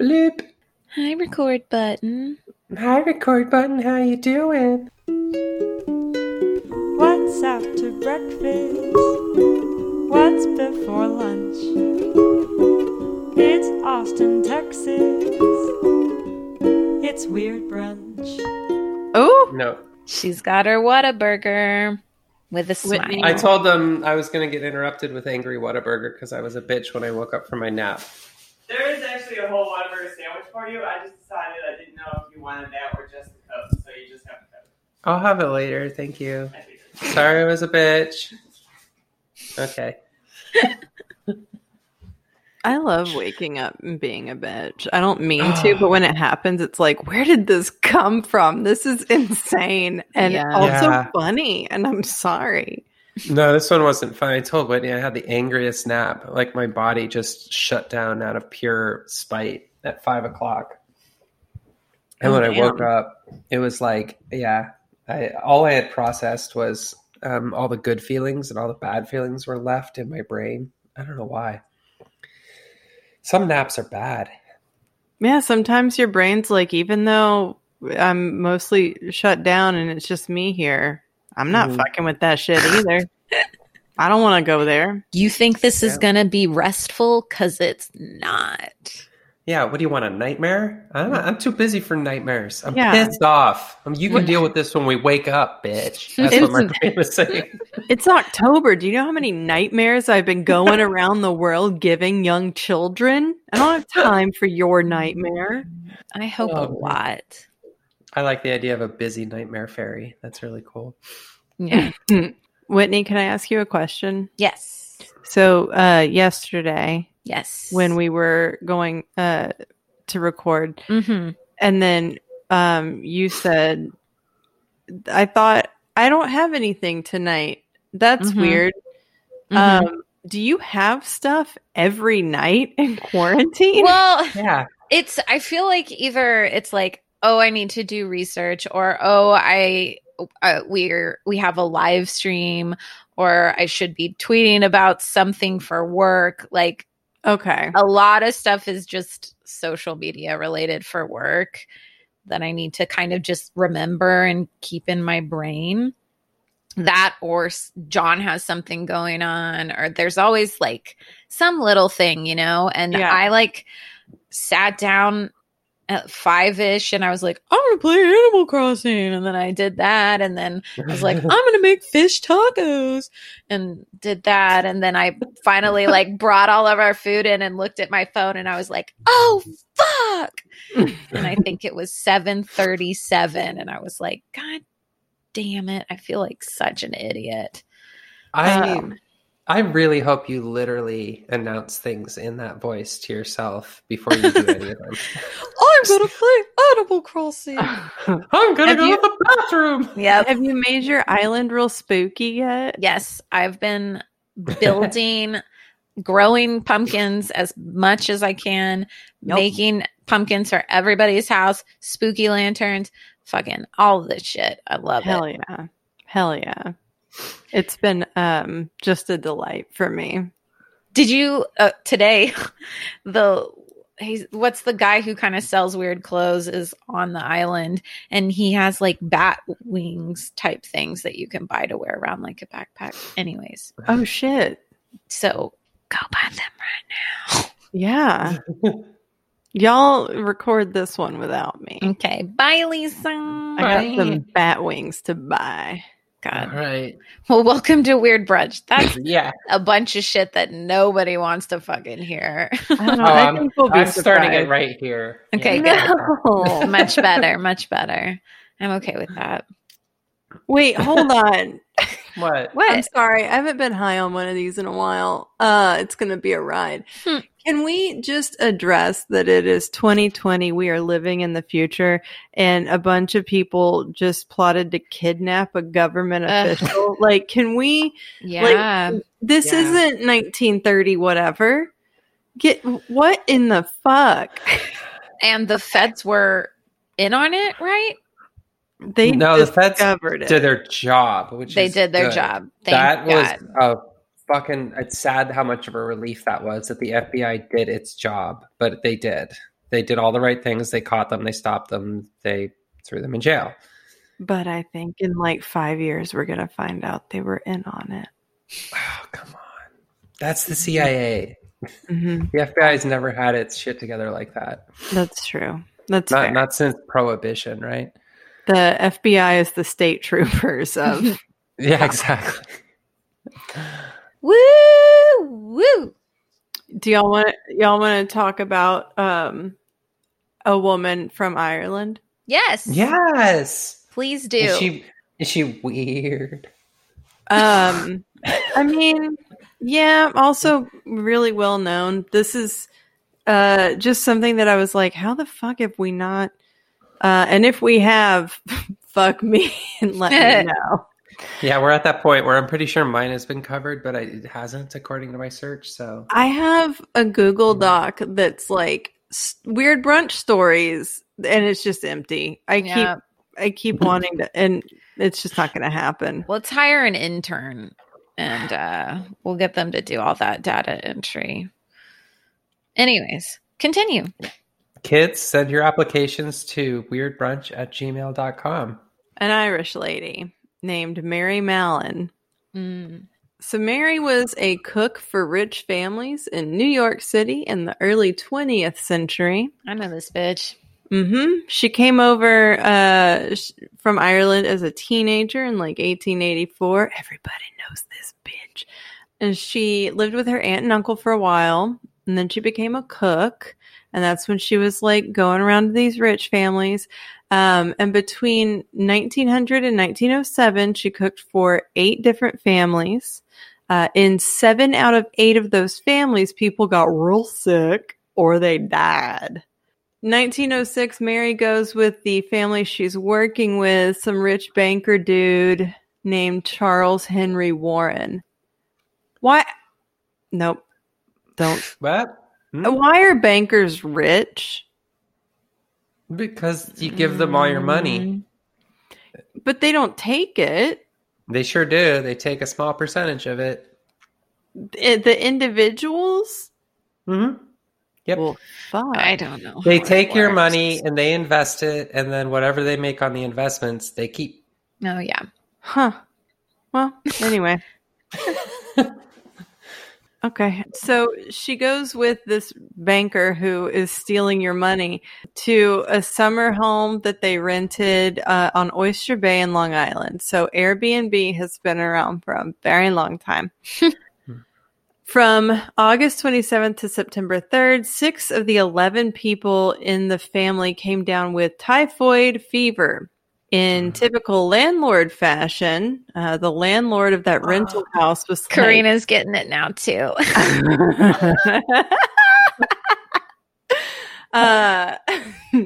Bloop. Hi, record button. Hi, record button. How you doing? What's after breakfast? What's before lunch? It's Austin, Texas. It's Weird Brunch. Oh, No. She's got her Whataburger with a smile. Whitney. I told them I was going to get interrupted with Angry Whataburger because I was a bitch when I woke up from my nap. There is actually a whole Whataburger sandwich for you. I just decided I didn't know if you wanted that or just the Coke, so you just have the Coke. I'll have it later. Thank you. I. Sorry I was a bitch. Okay. I love waking up and being a bitch. I don't mean to, but when it happens, it's like, where did this come from? This is insane and Yeah. also Yeah. funny. And I'm sorry. No, this one wasn't fun. I told Whitney I had the angriest nap. Like my body just shut down out of pure spite at five o'clock. And Oh, when I woke up, it was like, yeah, I all I had processed was um, all the good feelings and all the bad feelings were left in my brain. I don't know why. Some naps are bad. Yeah, sometimes your brain's like, even though I'm mostly shut down and it's just me here, I'm not Mhm. fucking with that shit either. I don't want to go there. You think this is going to be restful? Because it's not. Yeah, what do you want? A nightmare? I'm, I'm too busy for nightmares. I'm Yeah. pissed off. Um, you can deal with this when we wake up, bitch. That's what my It's- brain was saying. It's October. Do you know how many nightmares I've been going around the world giving young children? I don't have time for your nightmare. I hope Oh, a lot. I like the idea of a busy nightmare fairy. That's really cool. Yeah. Whitney, can I ask you a question? yes. So, uh, yesterday Yes. when we were going uh, to record, hmm and then um, you said, I thought, I don't have anything tonight. That's Mhm. weird. Mhm. Um, do you have stuff every night in quarantine? well, Yeah. it's i feel like either it's like oh i need to do research or oh i uh, we're we have a live stream or i should be tweeting about something for work like okay. a lot of stuff is just social media related for work that i need to kind of just remember and keep in my brain that or john has something going on or there's always like some little thing you know and Yeah. i like sat down at five ish and I was like, I'm gonna play Animal Crossing. And then I did that. And then I was like, I'm gonna make fish tacos and did that. And then I finally like brought all of our food in and looked at my phone and I was like, oh fuck. and I think it was 737. And I was like, God damn it. I feel like such an idiot. I Um, I really hope you literally announce things in that voice to yourself before you do any of them. I'm gonna play Animal Crossing. I'm gonna Have go you- to the bathroom. Yep. Have you made your island real spooky yet? Yes, I've been building, growing pumpkins as much as I can, Yep. making pumpkins for everybody's house, spooky lanterns, fucking all of this shit. I love Hell it. Hell yeah. Hell yeah. It's been um just a delight for me. Did you uh, today? The he's what's the guy who kind of sells weird clothes is on the island, and he has like bat wings type things that you can buy to wear around like a backpack. Anyways, Oh shit. so go buy them right now. Yeah. Y'all record this one without me. Okay, bye, Lisa. I got some bat wings to buy. All God. right. Well, welcome to Weird Brunch. That's Yeah. a bunch of shit that nobody wants to fucking hear. I don't know. Oh, I I'm, think we'll be I'm starting it right here. Okay, Yeah. No. much better, much better. I'm okay with that. Wait, hold on. What? What? I'm sorry. I haven't been high on one of these in a while. Uh, it's going to be a ride. Hmm. Can we just address that it is 2020? We are living in the future, and a bunch of people just plotted to kidnap a government Ugh. official. like, can we? Yeah. This Yeah. isn't 1930, whatever. Get what in the fuck? and the feds were in on it, right? They No, the feds discovered it. Did their job, which They is did their good. job. Thank that God. was a fucking. It's sad how much of a relief that was that the FBI did its job, but they did. They did all the right things. They caught them. They stopped them. They threw them in jail. But I think in like five years, we're going to find out they were in on it. Oh, come on. That's the CIA. hmm The FBI's never had its shit together like that. That's true. That's Not fair. not since prohibition, right? the FBI is the state troopers of. Yeah, exactly. Woo woo. Do y'all want y'all want to talk about um, a woman from Ireland? Yes. Yes. Please do. Is she is she weird? Um, I mean, yeah, also really well known. This is uh, just something that I was like, how the fuck have we not? Uh, and if we have, fuck me and let me know. Yeah, we're at that point where I'm pretty sure mine has been covered, but I, it hasn't according to my search. So I have a Google Doc that's like weird brunch stories, and it's just empty. I Yeah. keep I keep wanting to, and it's just not going to happen. Let's hire an intern and uh, we'll get them to do all that data entry. Anyways, continue. kids, send your applications to weirdbrunch at gmail.com. An Irish lady named Mary Mallon Mm. So Mary was a cook for rich families in New York City in the early 20th century. I know this bitch. Mm-hmm. She came over uh, sh- from Ireland as a teenager in like 1884. Everybody knows this bitch. And she lived with her aunt and uncle for a while, and then she became a cook. And that's when she was like going around to these rich families. Um, and between 1900 and 1907, she cooked for eight different families. Uh, in seven out of eight of those families, people got real sick or they died. 1906, Mary goes with the family she's working with, some rich banker dude named Charles Henry Warren. Why? Nope. Don't. What? Hmm? Why are bankers rich? Because you give them all your money. Mm. But they don't take it. They sure do. They take a small percentage of it. The individuals? Mm-hmm. Yep. Well, fuck. I don't know. they take your money and they invest it, and then whatever they make on the investments, they keep. Oh, yeah. Huh. Well, anyway. okay. So she goes with this banker who is stealing your money to a summer home that they rented uh, on Oyster Bay in Long Island. So Airbnb has been around for a very long time. From August 27th to September 3rd, six of the 11 people in the family came down with typhoid fever. In typical landlord fashion, uh, the landlord of that rental house was like- Karina's getting it now, too. uh,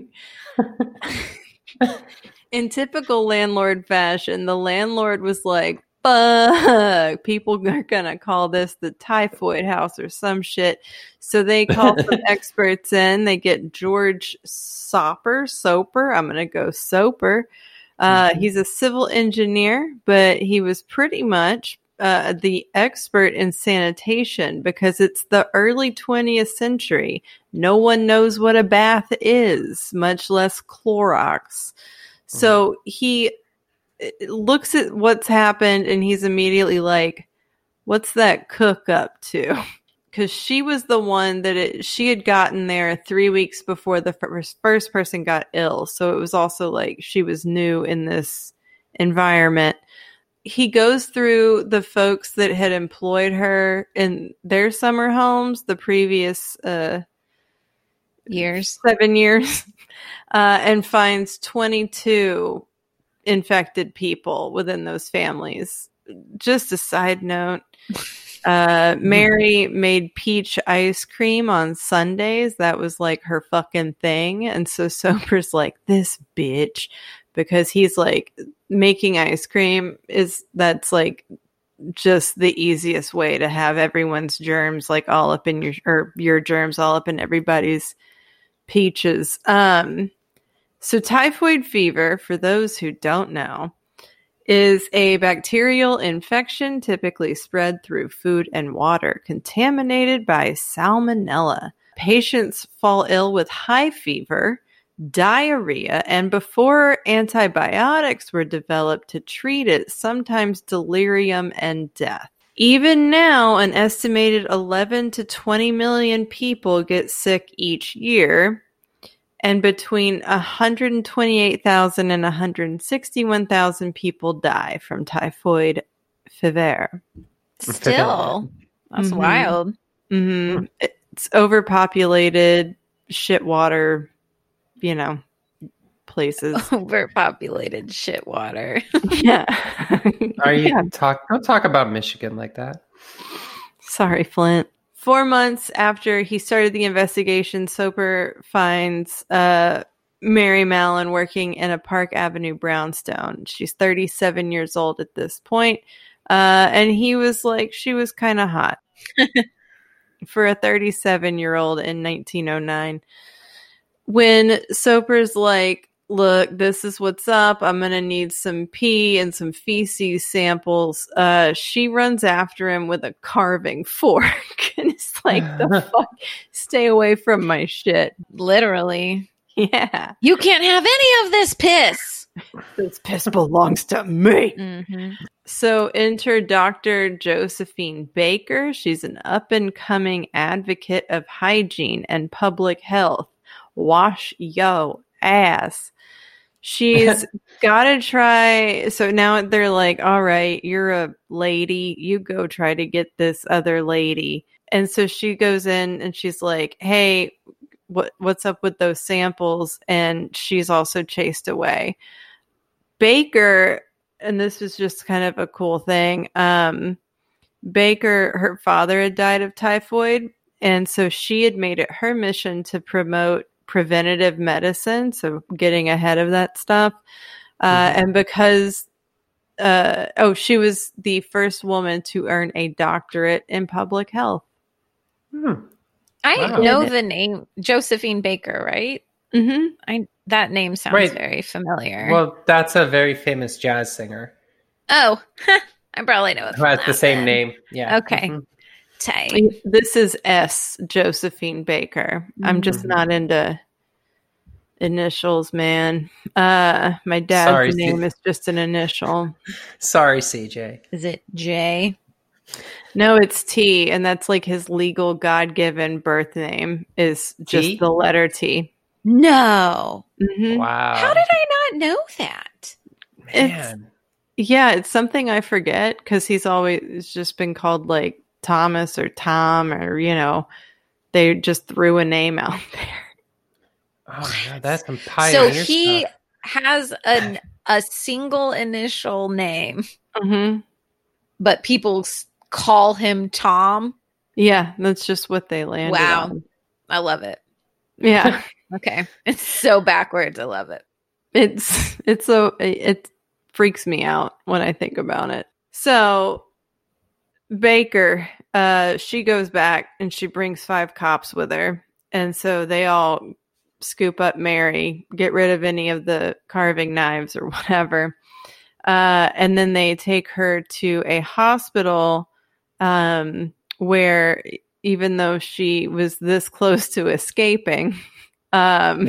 in typical landlord fashion, the landlord was like, fuck, people are going to call this the typhoid house or some shit. So they call some experts in. They get George Soper, Soper. I'm going to go Soper. Uh, he's a civil engineer, but he was pretty much uh, the expert in sanitation because it's the early 20th century. No one knows what a bath is, much less Clorox. So he uh, looks at what's happened and he's immediately like, What's that cook up to? Because she was the one that it, she had gotten there three weeks before the first, first person got ill. So it was also like she was new in this environment he goes through the folks that had employed her in their summer homes the previous uh, Years. seven years uh, and finds 22 infected people within those families. Just a side note. Uh, Mary made peach ice cream on Sundays. That was like her fucking thing. And so Soper's like, this bitch, because he's like, making ice cream is that's like just the easiest way to have everyone's germs like all up in your or your germs all up in everybody's peaches. Um so typhoid fever, for those who don't know, is a bacterial infection typically spread through food and water contaminated by salmonella, Patients fall ill with high fever, diarrhea, and before antibiotics were developed to treat it, sometimes delirium and death. Even now, an estimated 11 to 20 million people get sick each year, and between 128,000 and 161,000 people die from typhoid fever. Still, that's Mhm. wild. hmm It's overpopulated, shit water, you know, places. Overpopulated shit water. yeah. Are you Yeah. talk? Don't talk about Michigan like that. Sorry, Flint. Four months after he started the investigation, Soper finds uh, Mary Mallon working in a Park Avenue brownstone. She's 37 years old at this point. Uh, and he was like, she was kind of hot for a 37 year old in 1909. When Soper's like, look, this is what's up. I'm going to need some pee and some feces samples. Uh, she runs after him with a carving fork and it's like, the fuck? Stay away from my shit. Literally. Yeah. You can't have any of this piss. This piss belongs to me. hmm So enter Dr. Josephine Baker. She's an up and coming advocate of hygiene and public health. Wash yo ass. She's got to try. So now they're like, all right, you're a lady. You go try to get this other lady. And so she goes in and she's like, hey, what what's up with those samples? And she's also chased away. Baker and this was just kind of a cool thing. Um, Baker, her father had died of typhoid, and so she had made it her mission to promote preventative medicine, so getting ahead of that stuff. Uh, Mhm. And because, uh, oh, she was the first woman to earn a doctorate in public health. Hmm. I Wow. know the name Josephine Baker, right? Mm-hmm. I that name sounds Right. very familiar. Well, that's a very famous jazz singer oh, I probably know it. who has the same then. name. Yeah. Okay. Mhm. Tight. This is S. Josephine Baker. I'm just Mhm. not into initials, man. Uh, my dad's Sorry, name Steve. is just an initial. Sorry, CJ. Is it J? No, it's T, and that's like his legal God given birth name is just T? the letter T. No. Mhm. Wow. How did I not know that? Man. Yeah, it's something I forget because he's always just been called like Thomas or Tom or you know they just threw a name out there. Oh, yeah, that's some so he stuff. has an a single initial name, hmm but people call him Tom. Yeah, that's just what they landed Wow. on. I love it. Yeah. Okay. It's so backwards. I love it. it's it's so it freaks me out when I think about it. So Baker, uh, she goes back and she brings five cops with her, and so they all scoop up Mary, get rid of any of the carving knives or whatever, uh, and then they take her to a hospital um, where even though she was this close to escaping. Um,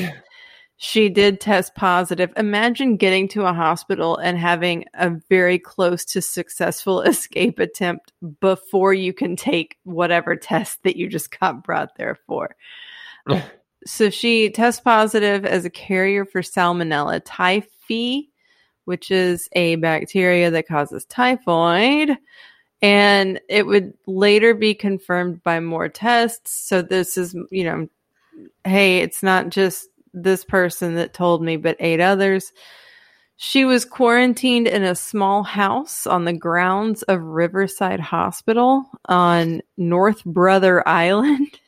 she did test positive. Imagine getting to a hospital and having a very close to successful escape attempt before you can take whatever test that you just got brought there for. So she tests positive as a carrier for Salmonella typhi, which is a bacteria that causes typhoid. And it would later be confirmed by more tests. So this is, you know, hey, it's not just this person that told me, but eight others. She was quarantined in a small house on the grounds of Riverside Hospital on North Brother Island.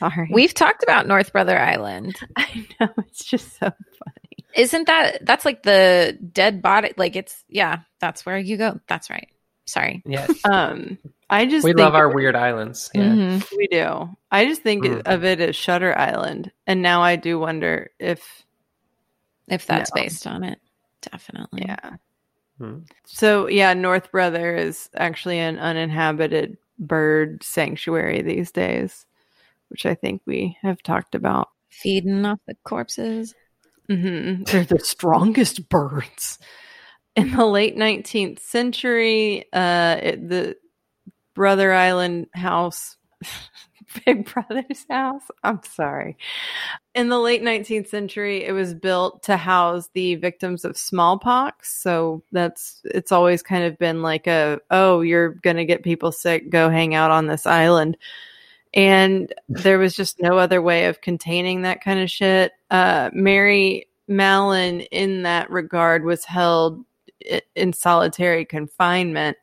I'm sorry. We've talked about North Brother Island. I know it's just so funny. Isn't that that's like the dead body? Like it's yeah, that's where you go. That's right. Sorry. Yeah. Um, I just We think love our it- weird islands. Yeah. Mhm. We do. I just think Mm. of it as Shutter Island, and now I do wonder if If that's No. based on it, definitely. yeah. Hmm. So yeah, North Brother is actually an uninhabited bird sanctuary these days. Which I think we have talked about. Feeding off the corpses. hmm They're the strongest birds. In the late 19th century, uh, it, the Brother Island house, Big Brother's house. I'm sorry. In the late 19th century, it was built to house the victims of smallpox. So that's, it's always kind of been like a, oh, you're going to get people sick, go hang out on this island. And there was just no other way of containing that kind of shit. Uh, Mary Mallon, in that regard, was held in solitary confinement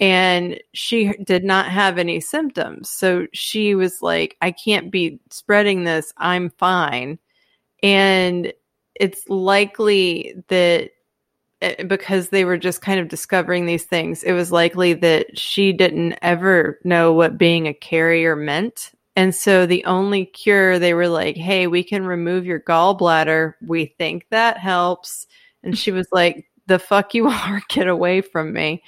and she did not have any symptoms. So she was like, I can't be spreading this. I'm fine. And it's likely that Eh, because they were just kind of discovering these things, it was likely that she didn't ever know what being a carrier meant. And so the only cure, they were like, hey, we can remove your gallbladder. We think that helps. And she was like, the fuck you are, get away from me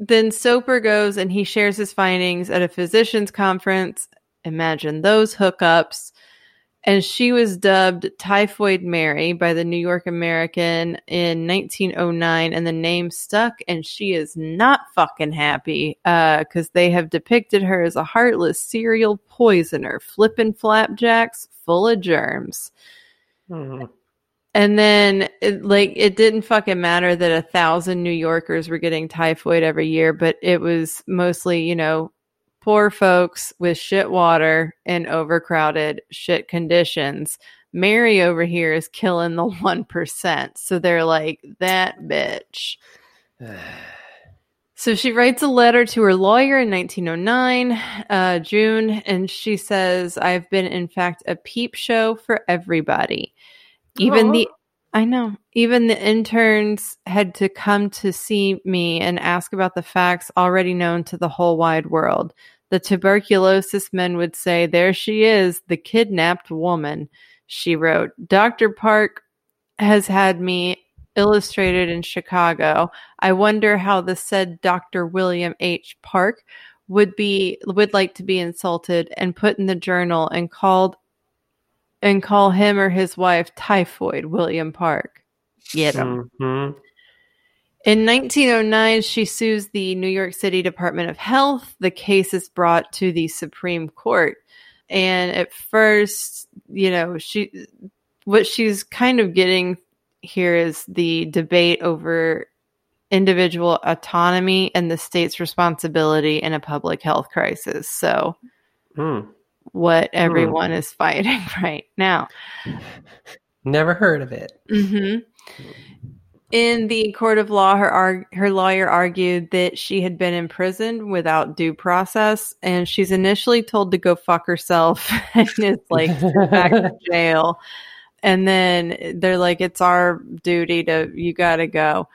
then Soper goes and he shares his findings at a physician's conference. Imagine those hookups. And she was dubbed Typhoid Mary by the New York American in 1909, and the name stuck. And she is not fucking happy because they have depicted her as a heartless serial poisoner, flipping flapjacks full of germs. Hmm. And then, it, like, it didn't fucking matter that a thousand New Yorkers were getting typhoid every year, but it was mostly, you know, poor folks with shit water and overcrowded shit conditions. Mary over here is killing the 1%. So they're like, that bitch. So she writes a letter to her lawyer in 1909, uh, June, and she says, I've been, in fact, a peep show for everybody. Even the, I know, even the interns had to come to see me and ask about the facts already known to the whole wide world. The tuberculosis men would say, There she is, the kidnapped woman. She wrote, Dr. Park has had me illustrated in Chicago. I wonder how the said Dr. William H. Park would be would like to be insulted and put in the journal and called and call him or his wife Typhoid William Park. Get him. Mhm. In 1909, she sues the New York City Department of Health. The case is brought to the Supreme Court. And at first, you know, she what she's kind of getting here is the debate over individual autonomy and the state's responsibility in a public health crisis. So, Hmm. What everyone is fighting right now. Never heard of it. hmm In the court of law, her arg- her lawyer argued that she had been imprisoned without due process, and she's initially told to go fuck herself and is like back to jail. And then they're like, "It's our duty to you got to go."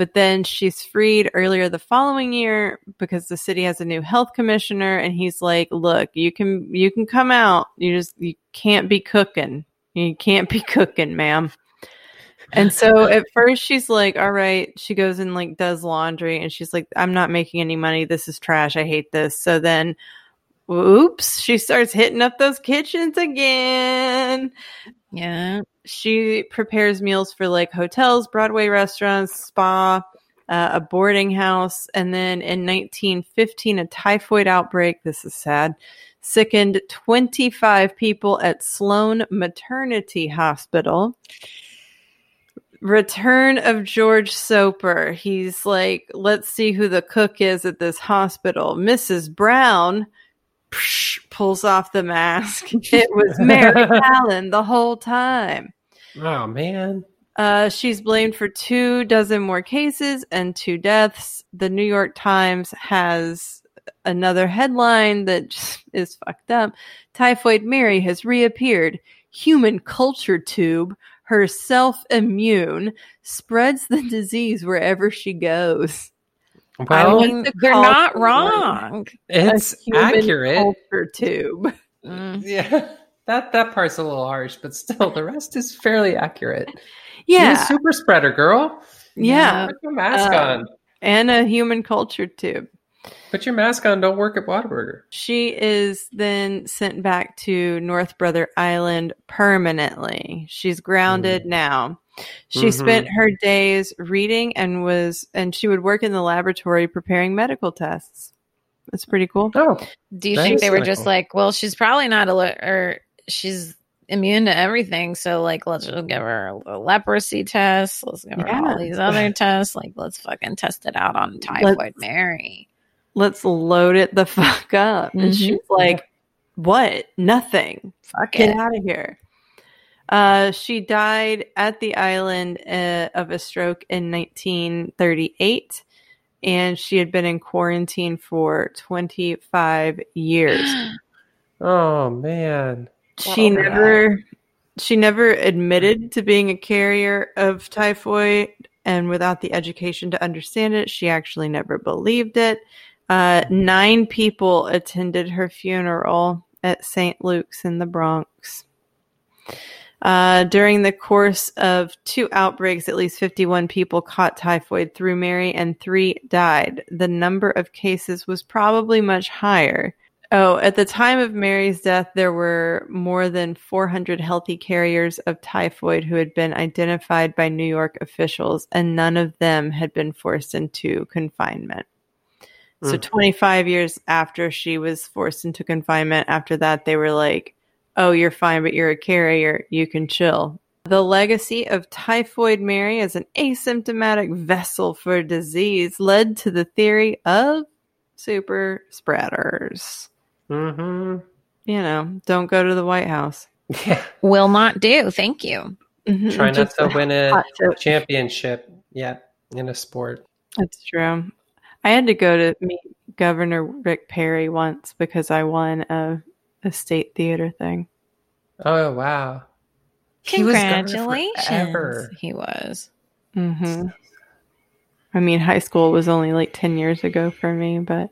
But then she's freed earlier the following year because the city has a new health commissioner, and he's like, "Look, you can you can come out. You just you can't be cooking. You can't be cooking, ma'am." And so at first she's like, all right. She goes and like does laundry and she's like, I'm not making any money. This is trash. I hate this. So then, oops, she starts hitting up those kitchens again. Yeah. She prepares meals for like hotels, Broadway restaurants, spa, uh, a boarding house. And then in 1915, a typhoid outbreak. This is sad. Sickened 25 people at Sloane Maternity Hospital return of George Soper. He's like, let's see who the cook is at this hospital. Mrs. Brown psh, pulls off the mask. It was Mary Mallon the whole time. Oh man. Uh, she's blamed for two dozen more cases and two deaths. The New York Times has another headline that just is fucked up. Typhoid Mary has reappeared. Human culture tube herself immune, spreads the disease wherever she goes. I mean, they're not wrong. it's accurate. Culture tube. Mm. Yeah. That that part's a little harsh, but still the rest is fairly accurate. Yeah, She's a super spreader girl. yeah, Put your mask Uh, on. and a human culture tube. Put your mask on. Don't work at Whataburger. She is then sent back to North Brother Island permanently. She's grounded now. She Mhm. spent her days reading and was and she would work in the laboratory preparing medical tests. That's pretty cool. Oh, Do you think they were just cool. like, well, she's probably not a le- or she's immune to everything, so like let's just give her a leprosy test. Let's give her Yeah. all these other tests. Like let's fucking test it out on typhoid Mary. Let's load it the fuck up. And Mhm. she's like, What? Nothing. Fuck Get it. out of here. Uh, she died at the island uh, of a stroke in 1938, and she had been in quarantine for 25 years. oh man. she Oh, never, she never admitted to being a carrier of typhoid, and without the education to understand it, she actually never believed it. Uh, nine people attended her funeral at St. Luke's in the Bronx. Uh, during the course of two outbreaks, at least 51 people caught typhoid through Mary and three died. The number of cases was probably much higher. Oh, at the time of Mary's death, there were more than 400 healthy carriers of typhoid who had been identified by New York officials, and none of them had been forced into confinement. So, Mm. 25 years after she was forced into confinement, after that, they were like, oh, you're fine, but you're a carrier. You can chill. The legacy of Typhoid Mary as an asymptomatic vessel for disease led to the theory of super spreaders. Mm-hmm. You know, don't go to the White House. Yeah. Will not do. Thank you. Mhm, Try not just to win a hot championship yet in a sport. That's true. I had to go to meet Governor Rick Perry once because I won a, a state theater thing. Oh wow. He was governor Congratulations. he was. hmm I mean, high school was only like 10 years ago for me, but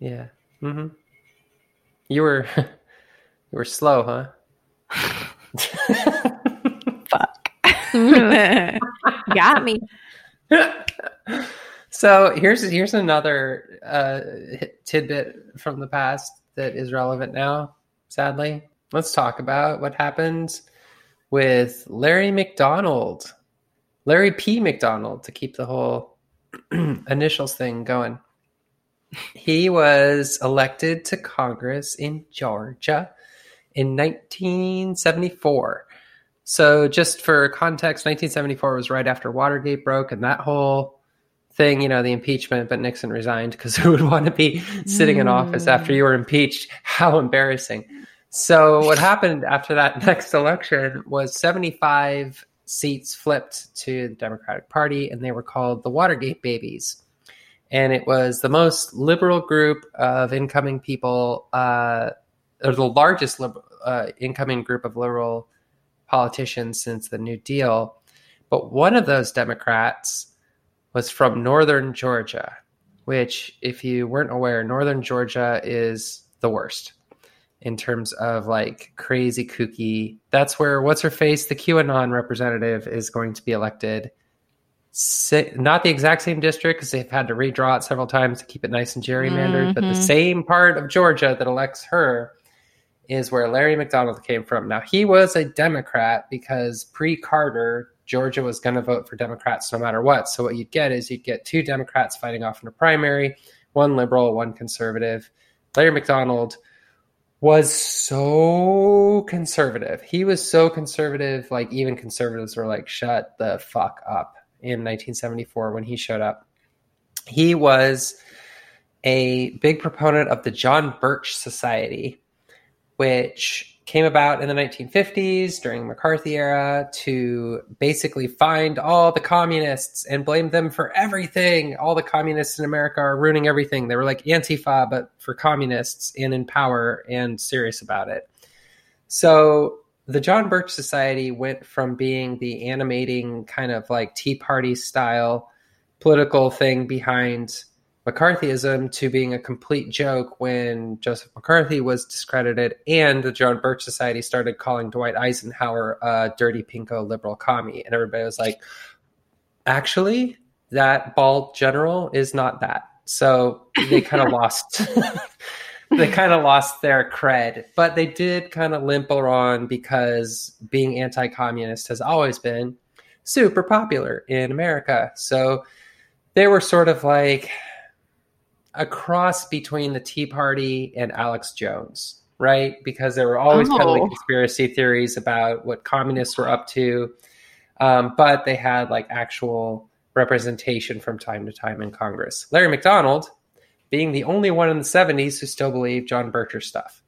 Yeah. Mm-hmm. You were you were slow, huh? fuck. Got Got me. so here's here's another uh, tidbit from the past that is relevant now. Sadly, let's talk about what happened with Larry McDonald, Larry P. McDonald, to keep the whole initials thing going. He was elected to Congress in Georgia in 1974. So, just for context, 1974 was right after Watergate broke, and that whole thing, you know, the impeachment, but Nixon resigned because who would want to be sitting in office after you were impeached? How embarrassing. So, what happened after that next election was 75 seats flipped to the Democratic Party, and they were called the Watergate Babies. And it was the most liberal group of incoming people, uh, or the largest liberal, uh, incoming group of liberal politicians since the New Deal. But one of those Democrats was from northern Georgia, which, if you weren't aware, northern Georgia is the worst in terms of like crazy kooky. That's where what's her face, the QAnon representative, is going to be elected. Not the exact same district because they've had to redraw it several times to keep it nice and gerrymandered, but the Mhm. same part of Georgia that elects her is where Larry McDonald came from. Now, he was a Democrat because pre Carter, Georgia was going to vote for Democrats no matter what. So, what you'd get is you'd get two Democrats fighting off in a primary, one liberal, one conservative. Larry McDonald was so conservative. He was so conservative, like, even conservatives were like, shut the fuck up in 1974 when he showed up. He was a big proponent of the John Birch Society, which came about in the 1950s during McCarthy era to basically find all the communists and blame them for everything. All the communists in America are ruining everything. They were like Antifa, but for communists and in power and serious about it. So the John Birch Society went from being the animating kind of like Tea Party style political thing behind McCarthyism to being a complete joke when Joseph McCarthy was discredited and the John Birch Society started calling Dwight Eisenhower a dirty pinko liberal commie. And everybody was like, actually, that bald general is not that. So they kind of lost. they kind of lost their cred, but they did kind of limp on because being anti-communist has always been super popular in America. So they were sort of like a cross between the Tea Party and Alex Jones, right? Because there were always Oh. peddling conspiracy theories about what communists were up to, um, but they had like actual representation from time to time in Congress. Larry McDonald being the only one in the 70s who still believed John Bircher stuff.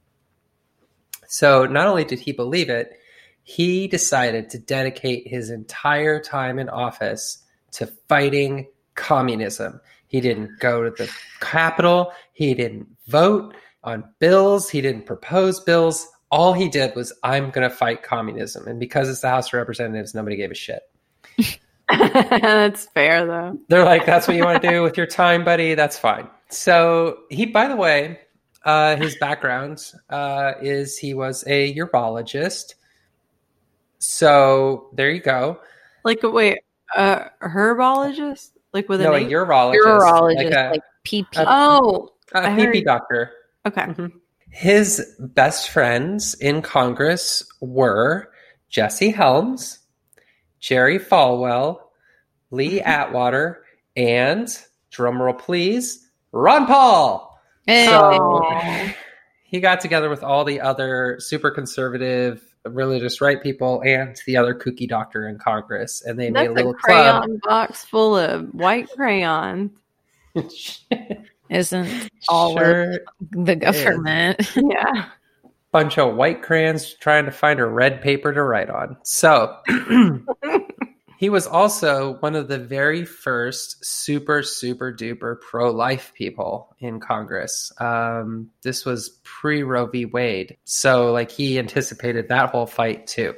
So not only did he believe it, he decided to dedicate his entire time in office to fighting communism. He didn't go to the Capitol. He didn't vote on bills. He didn't propose bills. All he did was, I'm going to fight communism. And because it's the House of Representatives, nobody gave a shit. That's fair though. They're like, that's what you want to do with your time, buddy. That's fine. So he, by the way, uh, his background uh, is he was a urologist. So there you go. Like wait, uh herbologist? Like with no, a an H? urologist, Urologist, like a, like PP. Oh, a I PP heard- doctor. okay. Mm-hmm. His best friends in Congress were Jesse Helms, Jerry Falwell, Lee mm-hmm. Atwater, and drumroll please, Ron Paul. Hey. So he got together with all the other super conservative religious right people and the other kooky doctor in Congress, and they made That's a a little crayon box full of white crayons. club. Isn't all sure, the government. Yeah. bunch of white crayons trying to find a red paper to write on. So he was also one of the very first super, super duper pro life people in Congress. Um, this was pre Roe v. Wade. So, like, he anticipated that whole fight too.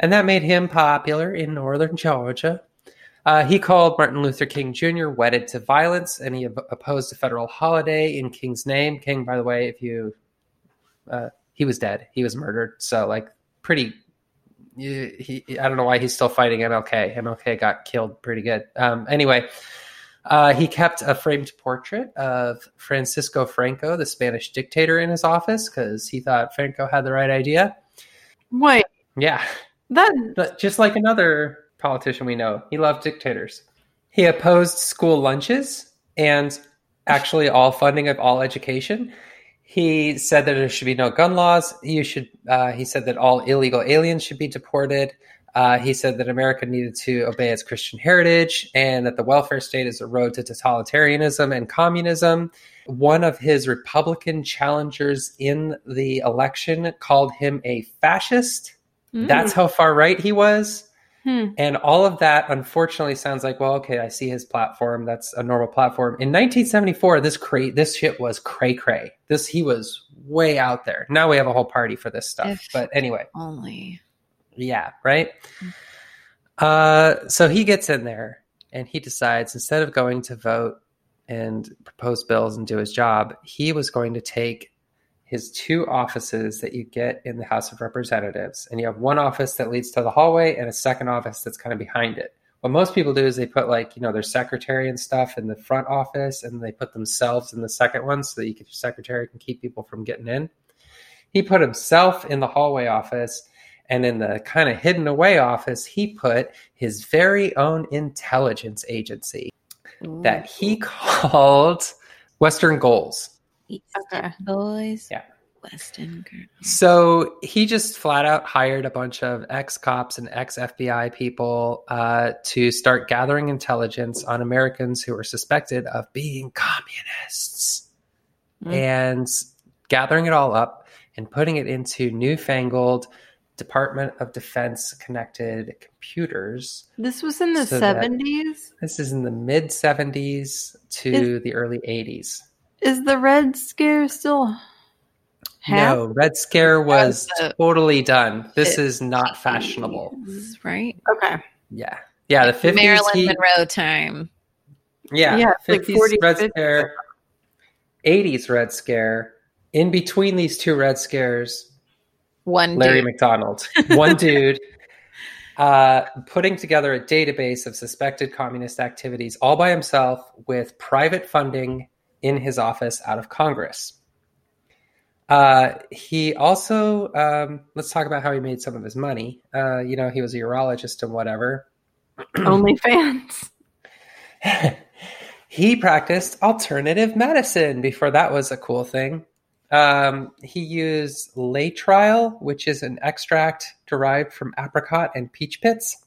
And that made him popular in northern Georgia. Uh, he called Martin Luther King Jr. wedded to violence, and he op- opposed a federal holiday in King's name. King, by the way, if you uh, he was dead. He was murdered. So like pretty. He, he, I don't know why he's still fighting MLK. MLK got killed pretty good. Um, anyway, uh, he kept a framed portrait of Francisco Franco, the Spanish dictator, in his office because he thought Franco had the right idea. Wait, Yeah, that but just like another politician we know, he loved dictators. He opposed school lunches and actually all funding of all education. He said that there should be no gun laws. You should. Uh, he said that all illegal aliens should be deported. Uh, he said that America needed to obey its Christian heritage and that the welfare state is a road to totalitarianism and communism. One of his Republican challengers in the election called him a fascist. That's how far right he was. Hmm. And all of that, unfortunately, sounds like, well, okay, I see his platform. That's a normal platform. In 1974, this cra- this shit was cray cray. This he was way out there. Now we have a whole party for this stuff. If- but anyway, Only. yeah, right. Uh, so he gets in there and he decides instead of going to vote and propose bills and do his job, he was going to take his two offices that you get in the House of Representatives, and you have one office that leads to the hallway and a second office that's kind of behind it. What most people do is they put like you know their secretary and stuff in the front office, and they put themselves in the second one so that you can, your secretary can keep people from getting in. He put himself in the hallway office, and in the kind of hidden away office, he put his very own intelligence agency that he called Western Goals. Okay. Boys. Yeah. Weston girls. So he just flat out hired a bunch of ex cops and ex FBI people uh, to start gathering intelligence on Americans who were suspected of being communists Mm. and gathering it all up and putting it into newfangled Department of Defense connected computers. This was in the So seventies. This is in the mid 70s to the early 80s. Is the Red Scare still? hap- No, Red Scare was was totally done. This fif- is not fashionable. Right? Okay. Yeah. Yeah, the 50s. Marilyn he- Monroe time. yeah, Yeah, like 50s 40s, Red 50s. Scare, 80s Red Scare. In between these two Red Scares, One Larry dude. McDonald, one dude. uh, putting together a database of suspected communist activities all by himself with private funding in his office out of Congress. Uh, he also, um, let's talk about how he made some of his money. Uh, you know, he was a urologist and whatever. Only fans. he practiced alternative medicine before that was a cool thing. Um, he used laetrile, which is an extract derived from apricot and peach pits,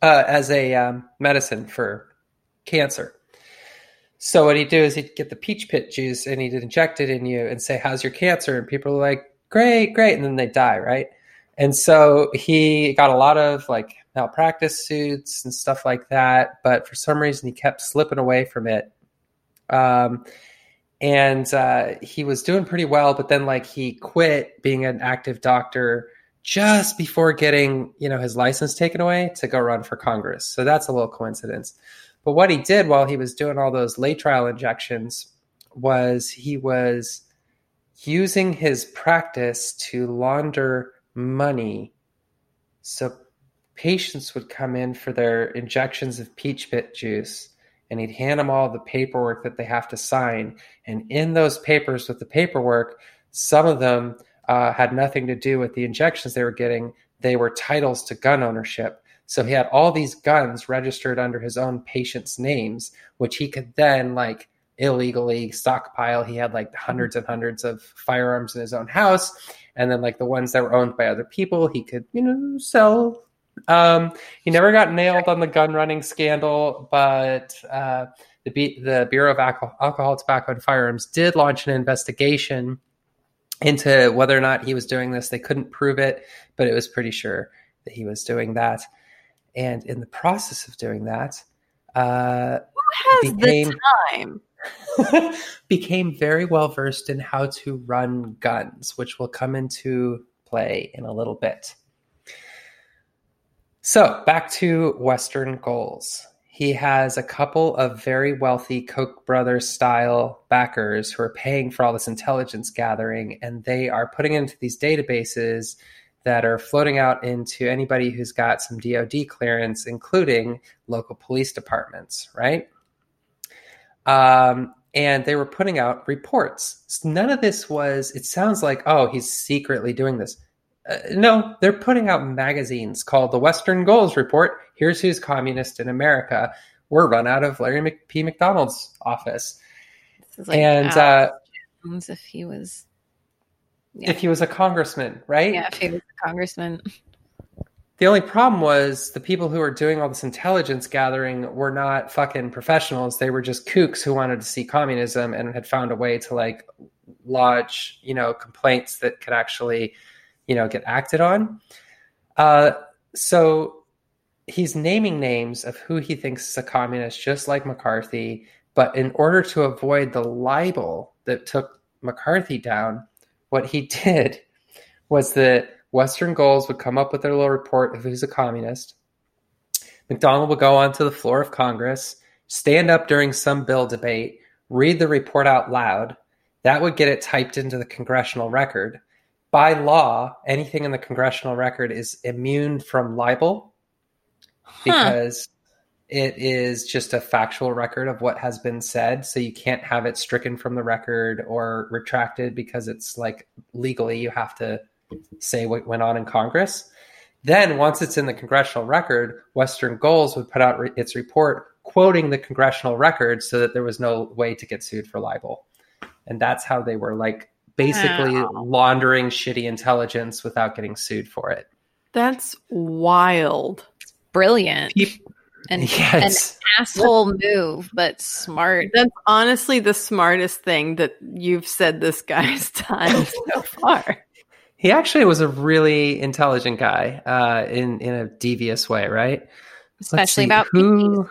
uh, as a um, medicine for cancer. So what he'd do is he'd get the peach pit juice and he'd inject it in you and say, "How's your cancer?" And people are like, "Great, great," and then they die, right? And so he got a lot of like malpractice suits and stuff like that, but for some reason he kept slipping away from it. Um, and uh, he was doing pretty well, but then like he quit being an active doctor just before getting you know his license taken away to go run for Congress. So that's a little coincidence. But what he did while he was doing all those late trial injections was he was using his practice to launder money. So patients would come in for their injections of peach pit juice and he'd hand them all the paperwork that they have to sign. And in those papers with the paperwork, some of them uh, had nothing to do with the injections they were getting. They were titles to gun ownership. So he had all these guns registered under his own patients' names, which he could then like illegally stockpile. He had like hundreds and hundreds of firearms in his own house. And then like the ones that were owned by other people, he could, you know, sell um, he never got nailed on the gun running scandal, but uh, the, B- the Bureau of Alcohol, Alcohol, Tobacco, and Firearms did launch an investigation into whether or not he was doing this. They couldn't prove it, but it was pretty sure that he was doing that. And in the process of doing that, uh, Who has Became- the time? became very well versed in how to run guns, which will come into play in a little bit. So, back to Western goals. He has a couple of very wealthy Koch brothers style backers who are paying for all this intelligence gathering, and they are putting into these databases that are floating out into anybody who's got some DoD clearance, including local police departments, right? Um, and they were putting out reports. None of this was, it sounds like, oh, he's secretly doing this. Uh, no, they're putting out magazines called the Western Goals Report. Here's who's communist in America. We're run out of Larry P. McDonald's office. Like and uh, Jones if he was, yeah, if he was a congressman, right? yeah, if he was a congressman. The only problem was the people who were doing all this intelligence gathering were not fucking professionals. They were just kooks who wanted to see communism and had found a way to like lodge, you know, complaints that could actually, you know, get acted on. Uh, so he's naming names of who he thinks is a communist, just like McCarthy. But in order to avoid the libel that took McCarthy down, what he did was that Western Goals would come up with their little report of who's a communist. McDonald would go onto the floor of Congress, stand up during some bill debate, read the report out loud. That would get it typed into the congressional record. By law, anything in the congressional record is immune from libel because it is just a factual record of what has been said. So you can't have it stricken from the record or retracted because it's like legally you have to say what went on in Congress. Then, once it's in the congressional record, Western Goals would put out re- its report quoting the congressional record so that there was no way to get sued for libel. And that's how they were like basically Wow. laundering shitty intelligence without getting sued for it. That's wild. Brilliant. Peop- and yes. asshole move, but smart. That's honestly the smartest thing that you've said this guy's done so far. He actually was a really intelligent guy uh, in in a devious way, right? Especially about who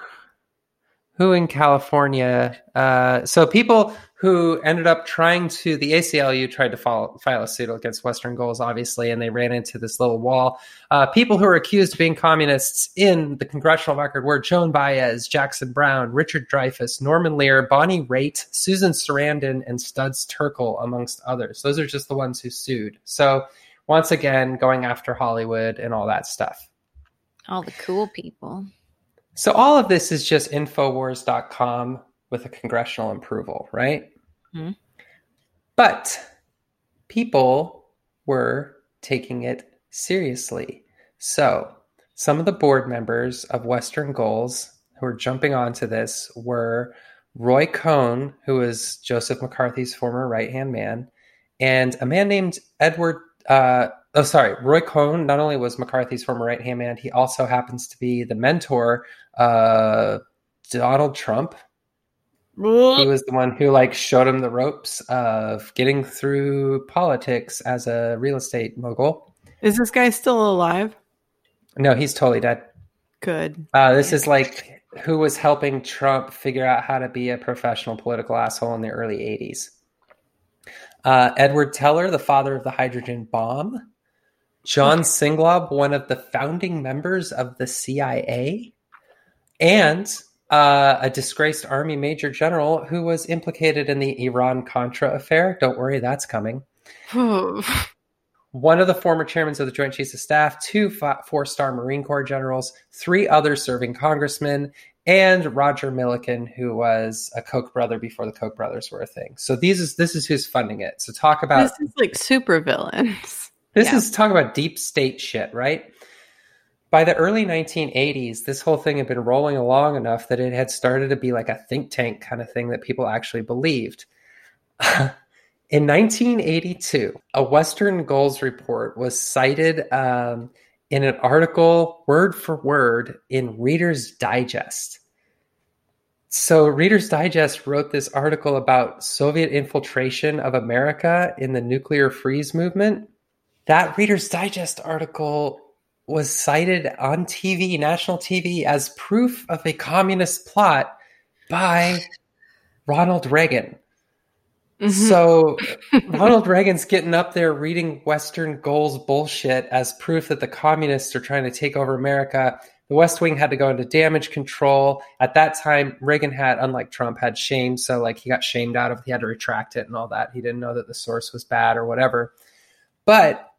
who in California. Uh, so people who ended up trying to the ACLU tried to file, file a suit against Western Goals, obviously, and they ran into this little wall. Uh, people who were accused of being communists in the congressional record were Joan Baez, Jackson Browne, Richard Dreyfuss, Norman Lear, Bonnie Raitt, Susan Sarandon, and Studs Terkel, amongst others. Those are just the ones who sued. So once again, going after Hollywood and all that stuff. All the cool people. So all of this is just infowars.com with a congressional approval, right? Mhm. But people were taking it seriously. So some of the board members of Western Goals who were jumping onto this were Roy Cohn, who was Joseph McCarthy's former right hand man, and a man named Edward. Uh, oh, sorry. Roy Cohn not only was McCarthy's former right hand man, he also happens to be the mentor of Donald Trump. He was the one who like showed him the ropes of getting through politics as a real estate mogul. Is this guy still alive? No, he's totally dead. Good. Uh, this is like who was helping Trump figure out how to be a professional political asshole in the early 80s. Uh, Edward Teller, the father of the hydrogen bomb. John Singlaub, one of the founding members of the CIA. And uh, a disgraced army major general who was implicated in the Iran Contra affair. Don't worry, that's coming. One of the former chairmen of the Joint Chiefs of Staff, two four star Marine Corps generals, three other serving congressmen, and Roger Milliken, who was a Koch brother before the Koch brothers were a thing. So these is this is who's funding it. So talk about this is like super villains. this Yeah. is talk about deep state shit, right? By the early 1980s, this whole thing had been rolling along enough that it had started to be like a think tank kind of thing that people actually believed. In 1982, a Western Goals report was cited um, in an article, word for word, in Reader's Digest. So, Reader's Digest wrote this article about Soviet infiltration of America in the nuclear freeze movement. That Reader's Digest article was cited on TV, national TV, as proof of a communist plot by Ronald Reagan. Mhm. So Ronald Reagan's getting up there reading Western goals bullshit as proof that the communists are trying to take over America. The West Wing had to go into damage control. At that time, Reagan had, unlike Trump, had shame. So like he got shamed out of it. He had to retract it and all that. He didn't know that the source was bad or whatever. But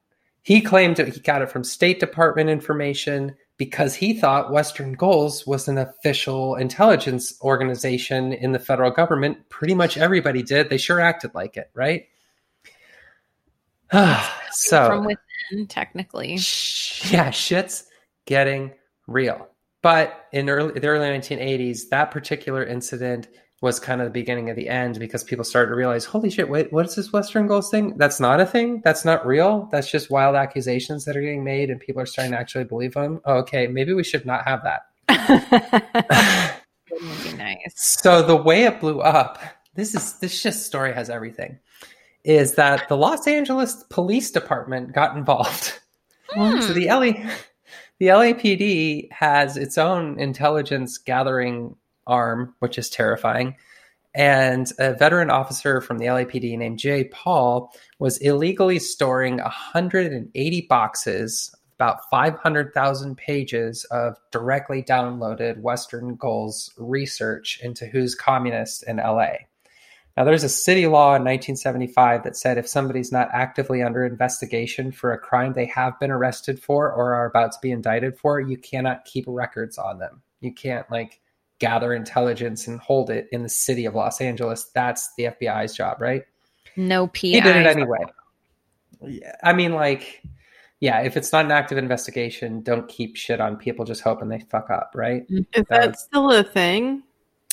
he claimed that he got it from State Department information because he thought Western Goals was an official intelligence organization in the federal government. Pretty much everybody did. They sure acted like it, right? so from within, technically. Yeah, shit's getting real. But in early, the early 1980s, that particular incident was kind of the beginning of the end because people started to realize, holy shit, wait, what is this Western Goals thing? That's not a thing. That's not real. That's just wild accusations that are getting made, and people are starting to actually believe them. Oh, okay, maybe we should not have that. Be nice. So the way it blew up, this is this just story has everything. Is that the Los Angeles Police Department got involved? So hmm. the LA, the LAPD has its own intelligence gathering arm, which is terrifying. And a veteran officer from the LAPD named Jay Paul was illegally storing 180 boxes, about 500,000 pages of directly downloaded Western Goals research into who's communist in LA. Now, there's a city law in 1975 that said if somebody's not actively under investigation for a crime they have been arrested for or are about to be indicted for, you cannot keep records on them. You can't, like, gather intelligence and hold it in the city of Los Angeles. That's the FBI's job, right? No PI. He did it anyway. Yeah, I mean, like, yeah, if it's not an active investigation, don't keep shit on people just hoping they fuck up, right? Is that still a thing?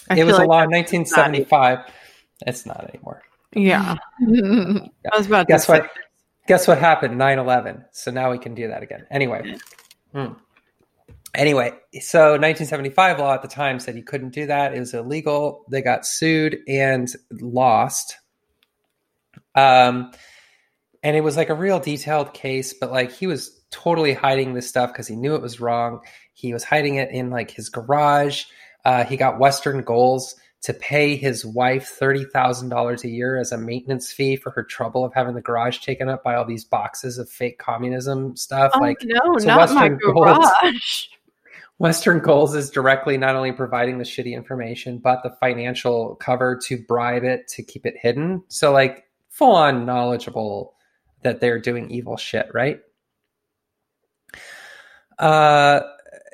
I it feel was a law in that's 1975. It's not anymore. Yeah, I was about Guess to say. what? Guess what happened? 9/11. So now we can do that again. Anyway. Hmm. Anyway, so 1975 law at the time said you couldn't do that. It was illegal. They got sued and lost. Um, and it was like a real detailed case, but like he was totally hiding this stuff because he knew it was wrong. He was hiding it in like his garage. Uh, he got Western Goals to pay his wife thirty thousand dollars a year as a maintenance fee for her trouble of having the garage taken up by all these boxes of fake communism stuff. Oh like no, so not my Western Goals- garage. Western Goals is directly not only providing the shitty information, but the financial cover to bribe it to keep it hidden. So, like, full on knowledgeable that they're doing evil shit, right? Uh,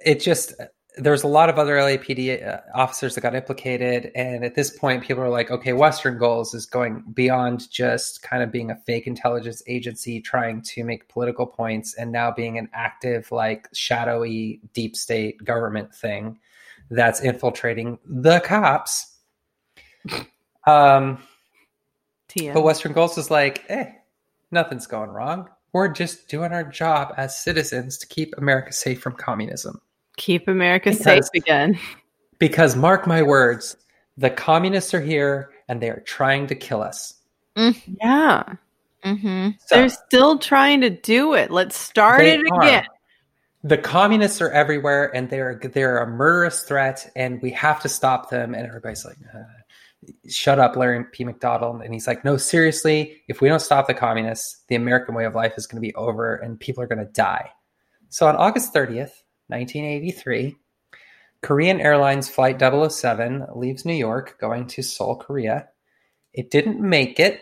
it just there's a lot of other LAPD uh, officers that got implicated, and at this point, people are like, okay, Western Goals is going beyond just kind of being a fake intelligence agency trying to make political points, and now being an active, like shadowy deep state government thing that's infiltrating the cops. Um, TM. but Western Goals is like, eh, nothing's going wrong. We're just doing our job as citizens to keep America safe from communism. Keep America Because- safe again. Because mark my words, the communists are here and they are trying to kill us. Yeah. Mm-hmm. So, They're still trying to do it. Let's start They it are. again. the communists are everywhere and they're they're a murderous threat and we have to stop them and everybody's like uh, shut up larry p mcdonald and he's like no seriously if we don't stop the communists the american way of life is going to be over and people are going to die so on august 30th 1983 korean airlines flight 007 leaves new york going to seoul korea it didn't make it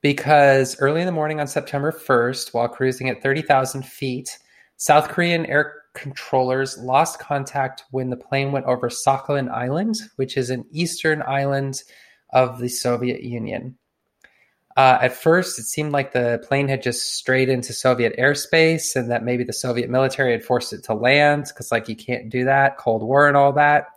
because early in the morning on september 1st while cruising at 30000 feet South Korean air controllers lost contact when the plane went over Sakhalin Island, which is an eastern island of the Soviet Union. Uh, at first, it seemed like the plane had just strayed into Soviet airspace and that maybe the Soviet military had forced it to land because, like, you can't do that, Cold War and all that.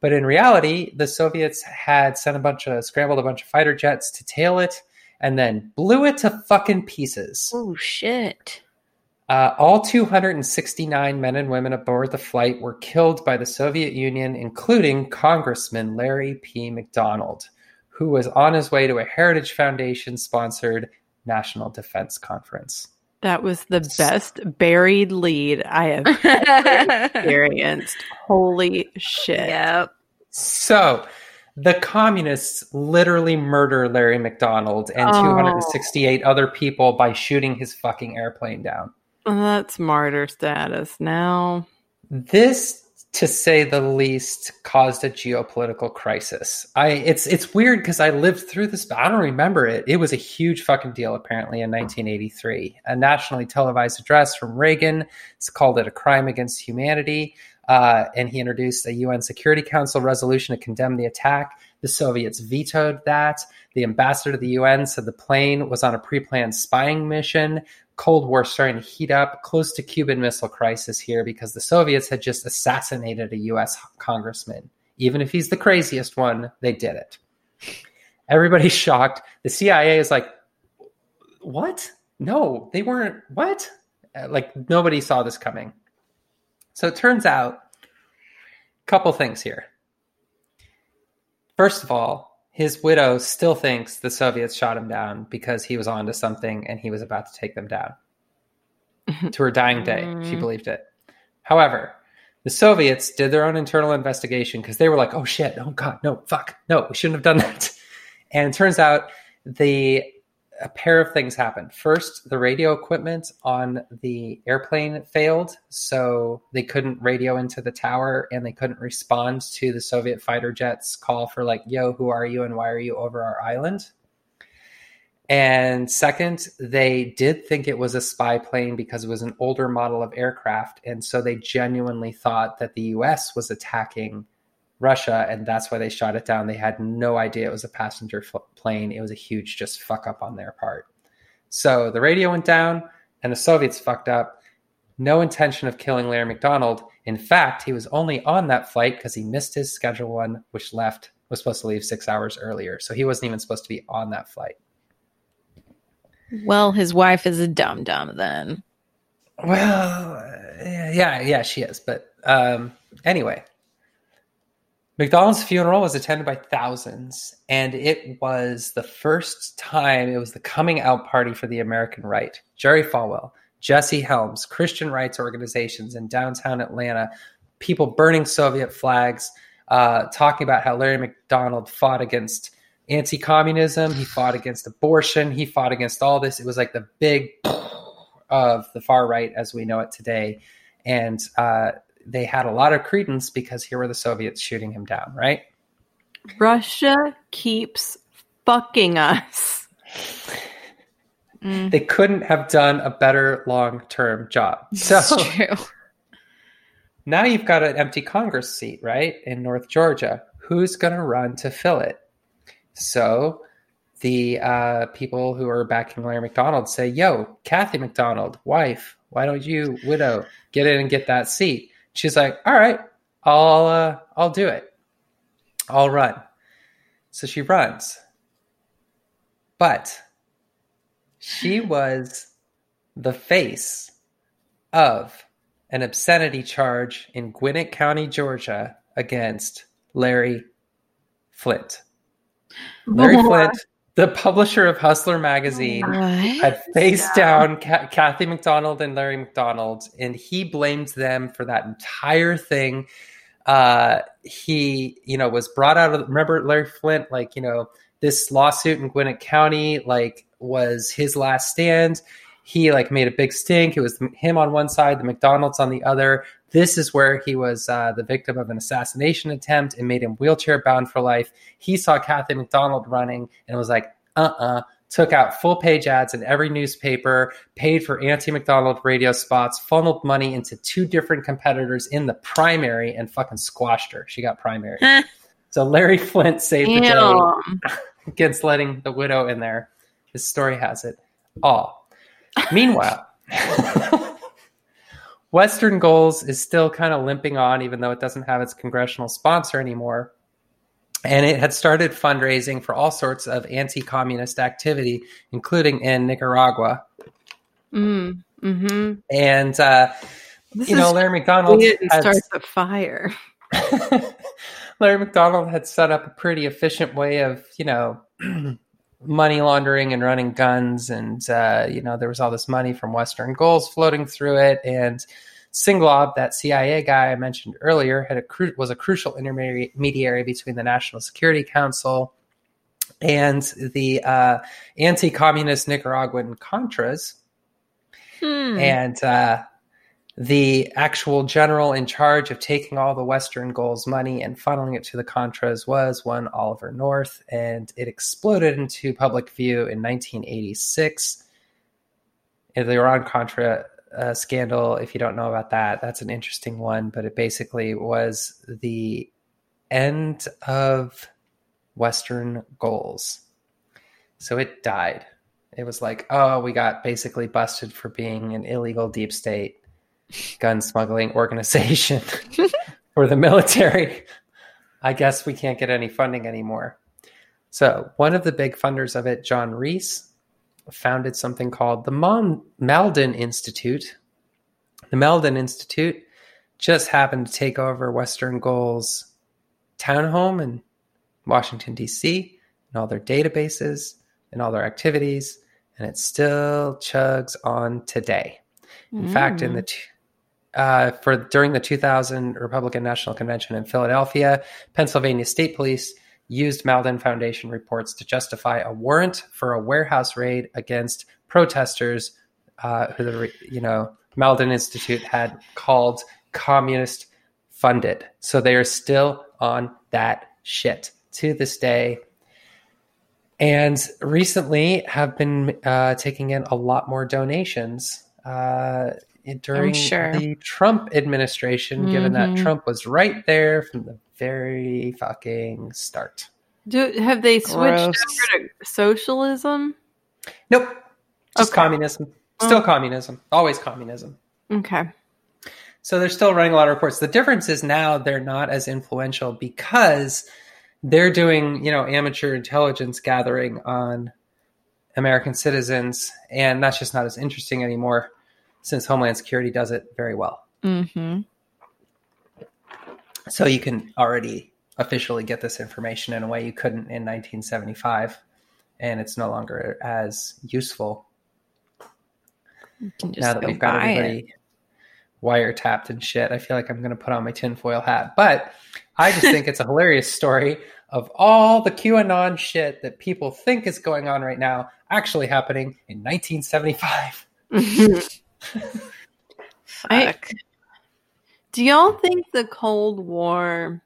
But in reality, the Soviets had sent a bunch of, scrambled a bunch of fighter jets to tail it and then blew it to fucking pieces. Oh shit. Uh, all 269 men and women aboard the flight were killed by the Soviet Union, including Congressman Larry P. McDonald, who was on his way to a Heritage Foundation sponsored National Defense Conference. That was the best buried lead I have ever experienced. Holy shit. yep. So, the communists literally murder Larry McDonald and Oh. 268 other people by shooting his fucking airplane down. That's martyr status now. this to say the least caused a geopolitical crisis. I it's it's weird because i lived through this but i don't remember it. It was a huge fucking deal apparently in 1983 a nationally televised address from reagan. It's called it a crime against humanity. Uh, and he introduced a un security council resolution to condemn the attack the soviets vetoed that the ambassador to the un said the plane was on a pre-planned spying mission Cold War starting to heat up, close to Cuban Missile Crisis here because the Soviets had just assassinated a U.S. congressman. Even if he's the craziest one, they did it. Everybody's shocked. The CIA is like, "What? No, they weren't. What? Uh, Like nobody saw this coming." So it turns out, couple things here. First of all, his widow still thinks the Soviets shot him down because he was onto something and he was about to take them down. to her dying day, she Mm. believed it. However, the Soviets did their own internal investigation because they were like, "Oh shit! Oh god! No! Fuck! No! We shouldn't have done that." And it turns out the a pair of things happened. First, the radio equipment on the airplane failed, so they couldn't radio into the tower and they couldn't respond to the Soviet fighter jets' call for like, "Yo, who are you and why are you over our island?" And second, they did think it was a spy plane because it was an older model of aircraft, and so they genuinely thought that the U.S. was attacking Russia, and that's why they shot it down. They had no idea it was a passenger f- plane. It was a huge just fuck up on their part. So the radio went down, and the Soviets fucked up. No intention of killing Larry McDonald. In fact, he was only on that flight because he missed his schedule one, which left was supposed to leave six hours earlier. So he wasn't even supposed to be on that flight. Well, his wife is a dumb dumb then. Well, yeah, yeah, she is. But um, anyway, McDonald's funeral was attended by thousands, and it was the first time it was the coming out party for the American right. Jerry Falwell, Jesse Helms, Christian rights organizations in downtown Atlanta, people burning Soviet flags, uh, talking about how Larry McDonald fought against anti communism, he fought against abortion, he fought against all this. It was like the big of the far right as we know it today. And uh, they had a lot of credence because here were the Soviets shooting him down, right? Russia keeps fucking us. Mm, They couldn't have done a better long term job. So true. Now you've got an empty Congress seat, right, in North Georgia. Who's going to run to fill it? So the uh, people who are backing Larry McDonald say, Yo, Kathy McDonald, wife, why don't you, widow, get in and get that seat? She's like, All right, I'll, uh, I'll do it. I'll run. So she runs. But she was the face of an obscenity charge in Gwinnett County, Georgia against Larry Flynt. Larry Flynt, the publisher of Hustler magazine, had faced down Ca- Kathy McDonald and Larry McDonald, and he blamed them for that entire thing. Uh, he, you know, was brought out of. Remember Larry Flynt, like you know, this lawsuit in Gwinnett County, like was his last stand. He like made a big stink. It was him on one side, the McDonald's on the other. This is where he was uh, the victim of an assassination attempt and made him wheelchair bound for life. He saw Kathy McDonald running and was like, uh uh took out full page ads in every newspaper, paid for anti McDonald radio spots, funneled money into two different competitors in the primary, and fucking squashed her. She got primary. so Larry Flynt saved the day against letting the widow in there. His story has it all. Meanwhile, Western Goals is still kind of limping on, even though it doesn't have its congressional sponsor anymore. And it had started fundraising for all sorts of anti communist activity, including in Nicaragua. Mm, hmm And, uh, This you know, Larry McDonald. it starts a fire. Larry McDonald had set up a pretty efficient way of, you know, money laundering and running guns, and uh, you know there was all this money from Western Goals floating through it. And Singlaub, that CIA guy I mentioned earlier, had a cru- was a crucial intermediary between the National Security Council and the uh, anti-communist Nicaraguan Contras. Hmm. And uh, the actual general in charge of taking all the Western Goals money and funneling it to the Contras was one Oliver North, and it exploded into public view in 1986. And the Iran Contra uh, scandal, if you don't know about that, that's an interesting one, but it basically was the end of Western goals. So it died. It was like, oh, we got basically busted for being an illegal deep state gun smuggling organization for the military. I guess we can't get any funding anymore. So, one of the big funders of it, John Rees, founded something called the Mon- Maldon Institute. The Maldon Institute just happened to take over Western Goals townhome in Washington, D.C., and all their databases and all their activities, and it still chugs on today. In fact, in the mm. t- uh, for during the 2000 Republican National Convention in Philadelphia, Pennsylvania State Police used Maldon Foundation reports to justify a warrant for a warehouse raid against protesters uh, who the you know Maldon Institute had called communist funded. So they are still on that shit to this day. And recently have been uh, taking in a lot more donations uh, during sure. the Trump administration, given that Mhm. Trump was right there from the very fucking start. Do, have they switched Gross. over to socialism? Nope. Just Okay. communism. Still Oh. communism. Always communism. Okay. So they're still running a lot of reports. The difference is now they're not as influential because they're doing, you know, amateur intelligence gathering on American citizens, and that's just not as interesting anymore since Homeland Security does it very well. Mm-hmm. So you can already officially get this information in a way you couldn't in 1975, and it's no longer as useful You can just now that go we've got it. everybody wiretapped and shit, I feel like I'm going to put on my tinfoil hat. But I just think it's a hilarious story of all the QAnon shit that people think is going on right now actually happening in 1975. I- Fuck. Do y'all think the Cold War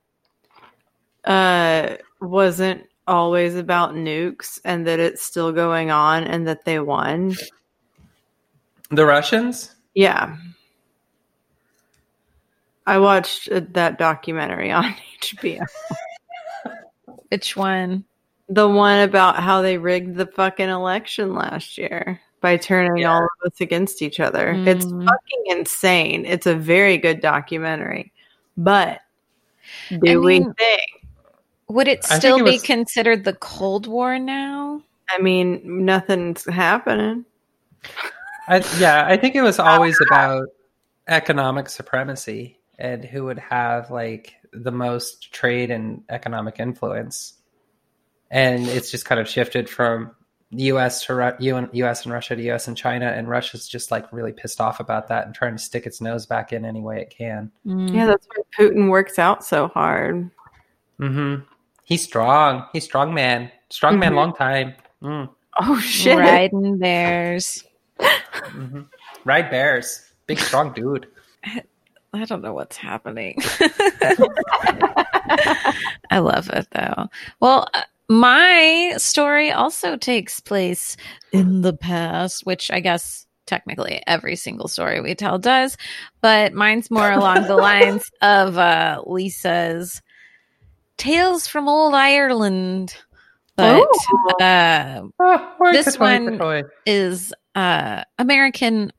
uh, wasn't always about nukes and that it's still going on and that they won? The Russians? Yeah. I watched uh, that documentary on HBO. Which one? The one about how they rigged the fucking election last year by turning Yeah. all of us against each other. It's Mm. fucking insane. It's a very good documentary. But do I we think? Would it still it be was- considered the Cold War now? I mean, nothing's happening. I, yeah, I think it was always about economic supremacy and who would have like the most trade and economic influence. And it's just kind of shifted from U.S. to Ru- U.S. and Russia to U.S. and China, and Russia's just like really pissed off about that and trying to stick its nose back in any way it can. Mm. Yeah, that's why Putin works out so hard. Mm-hmm. He's strong. He's strong man. Strong man, Mhm. long time. Mm. Oh shit! Riding bears. hmm Ride bears. Big strong dude. I don't know what's happening. I love it though. Well, uh, my story also takes place in the past, which I guess technically every single story we tell does, but mine's more along the lines of uh, Lisa's Tales from Old Ireland. But Oh. uh, where's This one- is uh American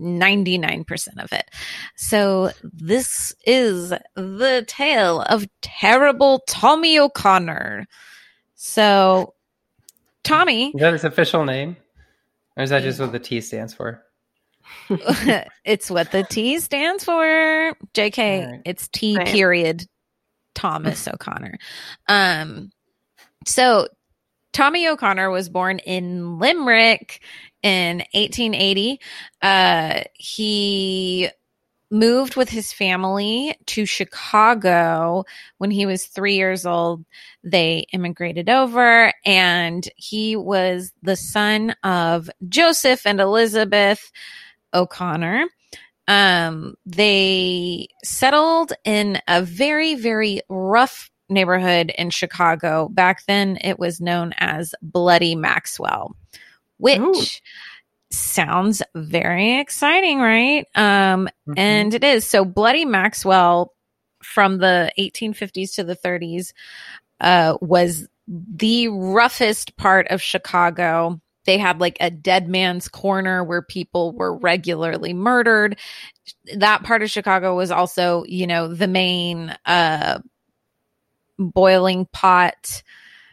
99% of it. So this is the tale of terrible Tommy O'Connor. So Tommy Is that his official name? Or is that just what the T stands for? it's what the T stands for. JK, All right. it's T Right. period Thomas O'Connor. Um so Tommy O'Connor was born in Limerick in 1880. Uh he moved with his family to Chicago when he was 3 years old. They immigrated over and he was the son of Joseph and Elizabeth O'Connor. Um, they settled in a very, very rough neighborhood in Chicago. Back then, it was known as Bloody Maxwell, which Ooh. sounds very exciting, right? Um, Mhm. and it is. So, Bloody Maxwell from the 1850s to the 30s uh, was the roughest part of Chicago. They had like a dead man's corner where people were regularly murdered. That part of Chicago was also, you know, the main uh, boiling pot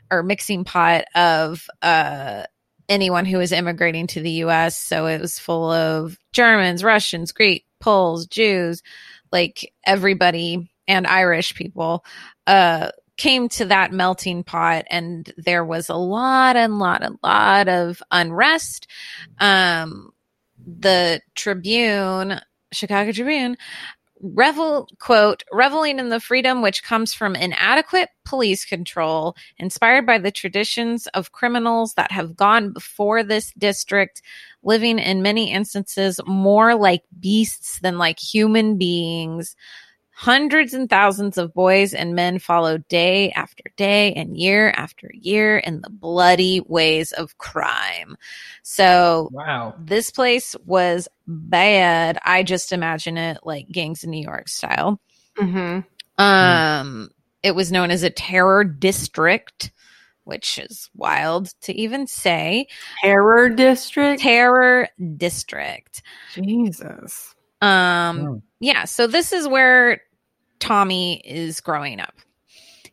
or mixing pot of uh, anyone who was immigrating to the US. So it was full of Germans, Russians, Greek, Poles, Jews, like everybody and Irish people uh came to that melting pot and there was a lot and lot and lot of unrest. Um the Tribune, Chicago Tribune revel quote reveling in the freedom which comes from inadequate police control inspired by the traditions of criminals that have gone before this district living in many instances more like beasts than like human beings hundreds and thousands of boys and men followed day after day and year after year in the bloody ways of crime so Wow. this place was bad. I just imagine it like gangs in New York style. Mm-hmm. Um, it was known as a terror district, which is wild to even say. Terror District. Terror district. Jesus. Um, Hmm. yeah, so this is where Tommy is growing up.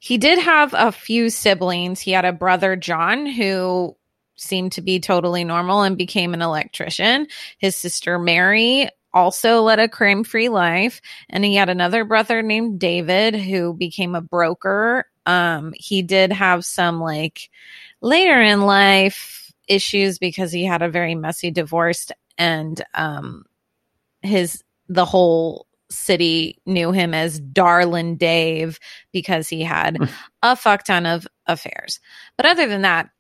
He did have a few siblings. He had a brother, John, who seemed to be totally normal and became an electrician. His sister, Mary, also led a crime free life. And he had another brother named David who became a broker. Um, he did have some like later in life issues because he had a very messy divorce and um his the whole city knew him as Darlin Dave because he had a fuck ton of affairs. But other than that,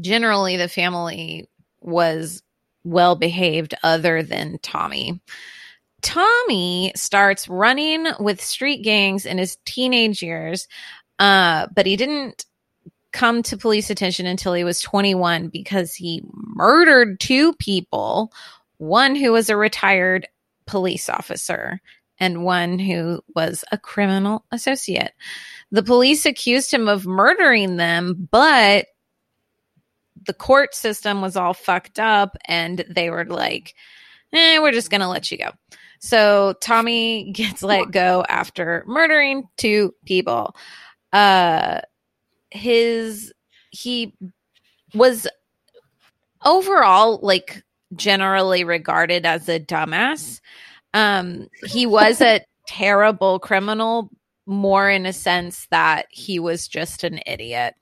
generally the family was well behaved other than Tommy. Tommy starts running with street gangs in his teenage years, uh, but he didn't come to police attention until he was 21 because he murdered two people, one who was a retired police officer and one who was a criminal associate. The police accused him of murdering them, but the court system was all fucked up and they were like, eh, we're just going to let you go. So Tommy gets let go after murdering two people. Uh, his, he was overall like generally regarded as a dumbass. Um, he was a terrible criminal, more in a sense that he was just an idiot.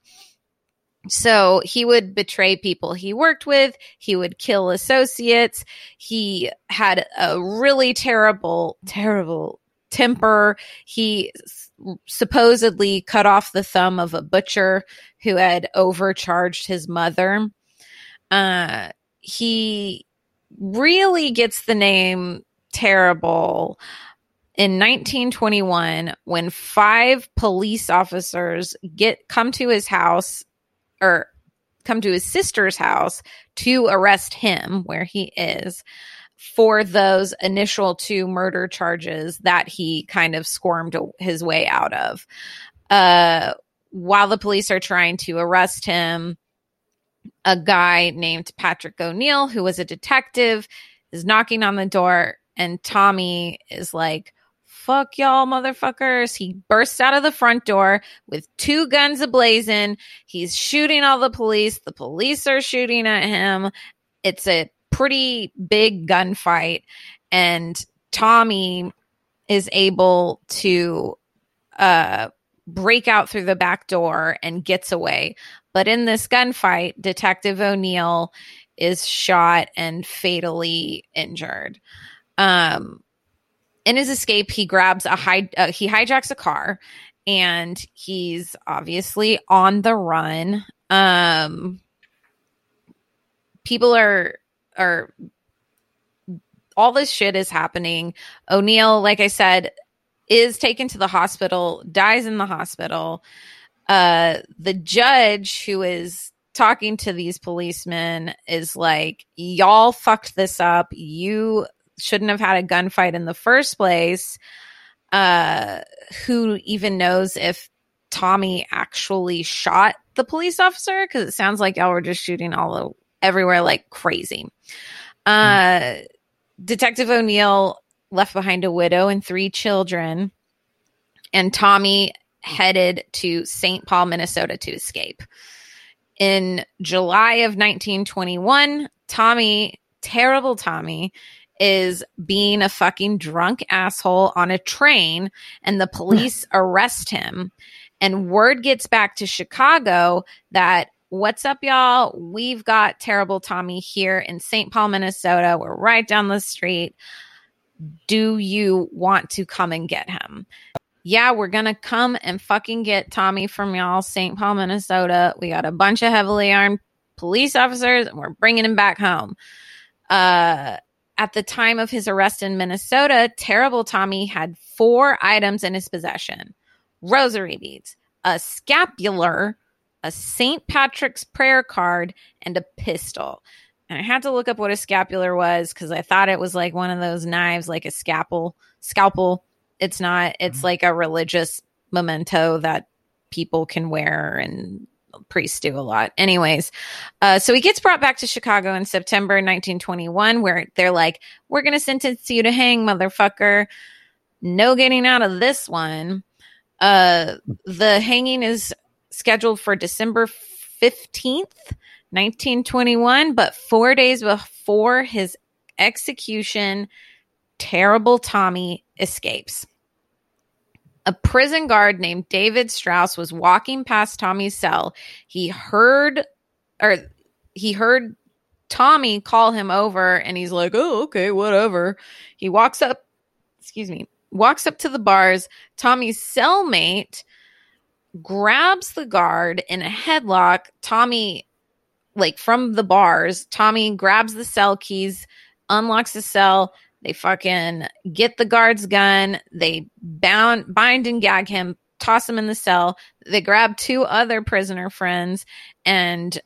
So he would betray people he worked with. He would kill associates. He had a really terrible, terrible temper. He supposedly cut off the thumb of a butcher who had overcharged his mother. Uh, he really gets the name terrible in 1921 when five police officers get come to his house or come to his sister's house to arrest him where he is for those initial two murder charges that he kind of squirmed his way out of. Uh while the police are trying to arrest him a guy named Patrick O'Neill, who was a detective, is knocking on the door, and Tommy is like, Fuck y'all, motherfuckers. He bursts out of the front door with two guns ablazing. He's shooting all the police. The police are shooting at him. It's a pretty big gunfight, and Tommy is able to uh, break out through the back door and gets away. But in this gunfight, Detective O'Neill is shot and fatally injured. Um, in his escape, he grabs a high, uh, he hijacks a car, and he's obviously on the run. Um, people are are all this shit is happening. O'Neill, like I said, is taken to the hospital, dies in the hospital. Uh the judge who is talking to these policemen is like y'all fucked this up. You shouldn't have had a gunfight in the first place. Uh who even knows if tommy actually shot the police officer? Because it sounds like y'all were just shooting all everywhere like crazy. Uh detective o'neill left behind a widow and three children and tommy headed to St. Paul, Minnesota to escape. In July of 1921, Tommy, terrible Tommy, is being a fucking drunk asshole on a train, and the police arrest him. And word gets back to Chicago that what's up, y'all? We've got terrible Tommy here in St. Paul, Minnesota. We're right down the street. Do you want to come and get him? yeah, we're gonna come and fucking get Tommy from y'all, St. Paul, Minnesota. We got a bunch of heavily armed police officers, and we're bringing him back home. Uh, at the time of his arrest in Minnesota, terrible Tommy had four items in his possession: rosary beads, a scapular, a St. Patrick's prayer card, and a pistol. And I had to look up what a scapular was because I thought it was like one of those knives, like a scalpel, scalpel it's not. It's like a religious memento that people can wear and priests do a lot. Anyways, uh, so he gets brought back to Chicago in September 1921, where they're like, "We're gonna sentence you to hang, motherfucker. No getting out of this one." Uh, the hanging is scheduled for December 15th, 1921, but four days before his execution, terrible Tommy escapes a prison guard named David Strauss was walking past Tommy's cell. He heard or he heard Tommy call him over and he's like, "Oh, okay, whatever." He walks up, excuse me, walks up to the bars. Tommy's cellmate grabs the guard in a headlock. Tommy like from the bars, Tommy grabs the cell keys, unlocks the cell, they fucking get the guard's gun. They bound, bind and gag him, toss him in the cell. They grab two other prisoner friends and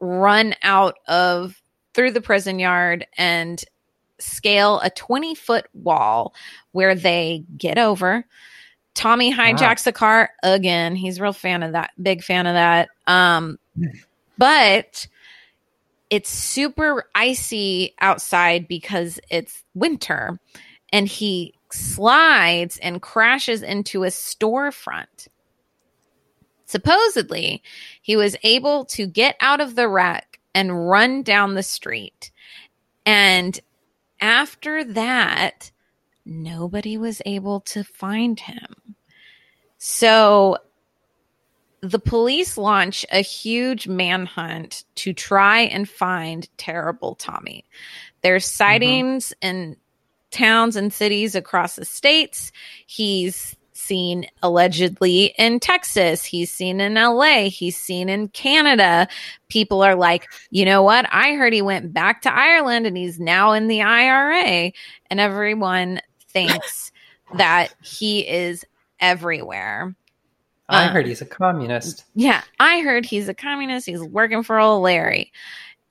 run out of through the prison yard and scale a 20 foot wall where they get over. Tommy hijacks the car again. He's a real fan of that, big fan of that. Um, but it's super icy outside because it's winter and he slides and crashes into a storefront. Supposedly, he was able to get out of the wreck and run down the street. And after that, nobody was able to find him. So the police launch a huge manhunt to try and find terrible Tommy. There's mm-hmm. sightings in towns and cities across the states. He's seen allegedly in Texas. He's seen in LA. He's seen in Canada. People are like, you know what? I heard he went back to Ireland and he's now in the IRA. And everyone thinks that he is everywhere. I Uh, heard he's a communist. Yeah, I heard he's a communist. He's working for old Larry.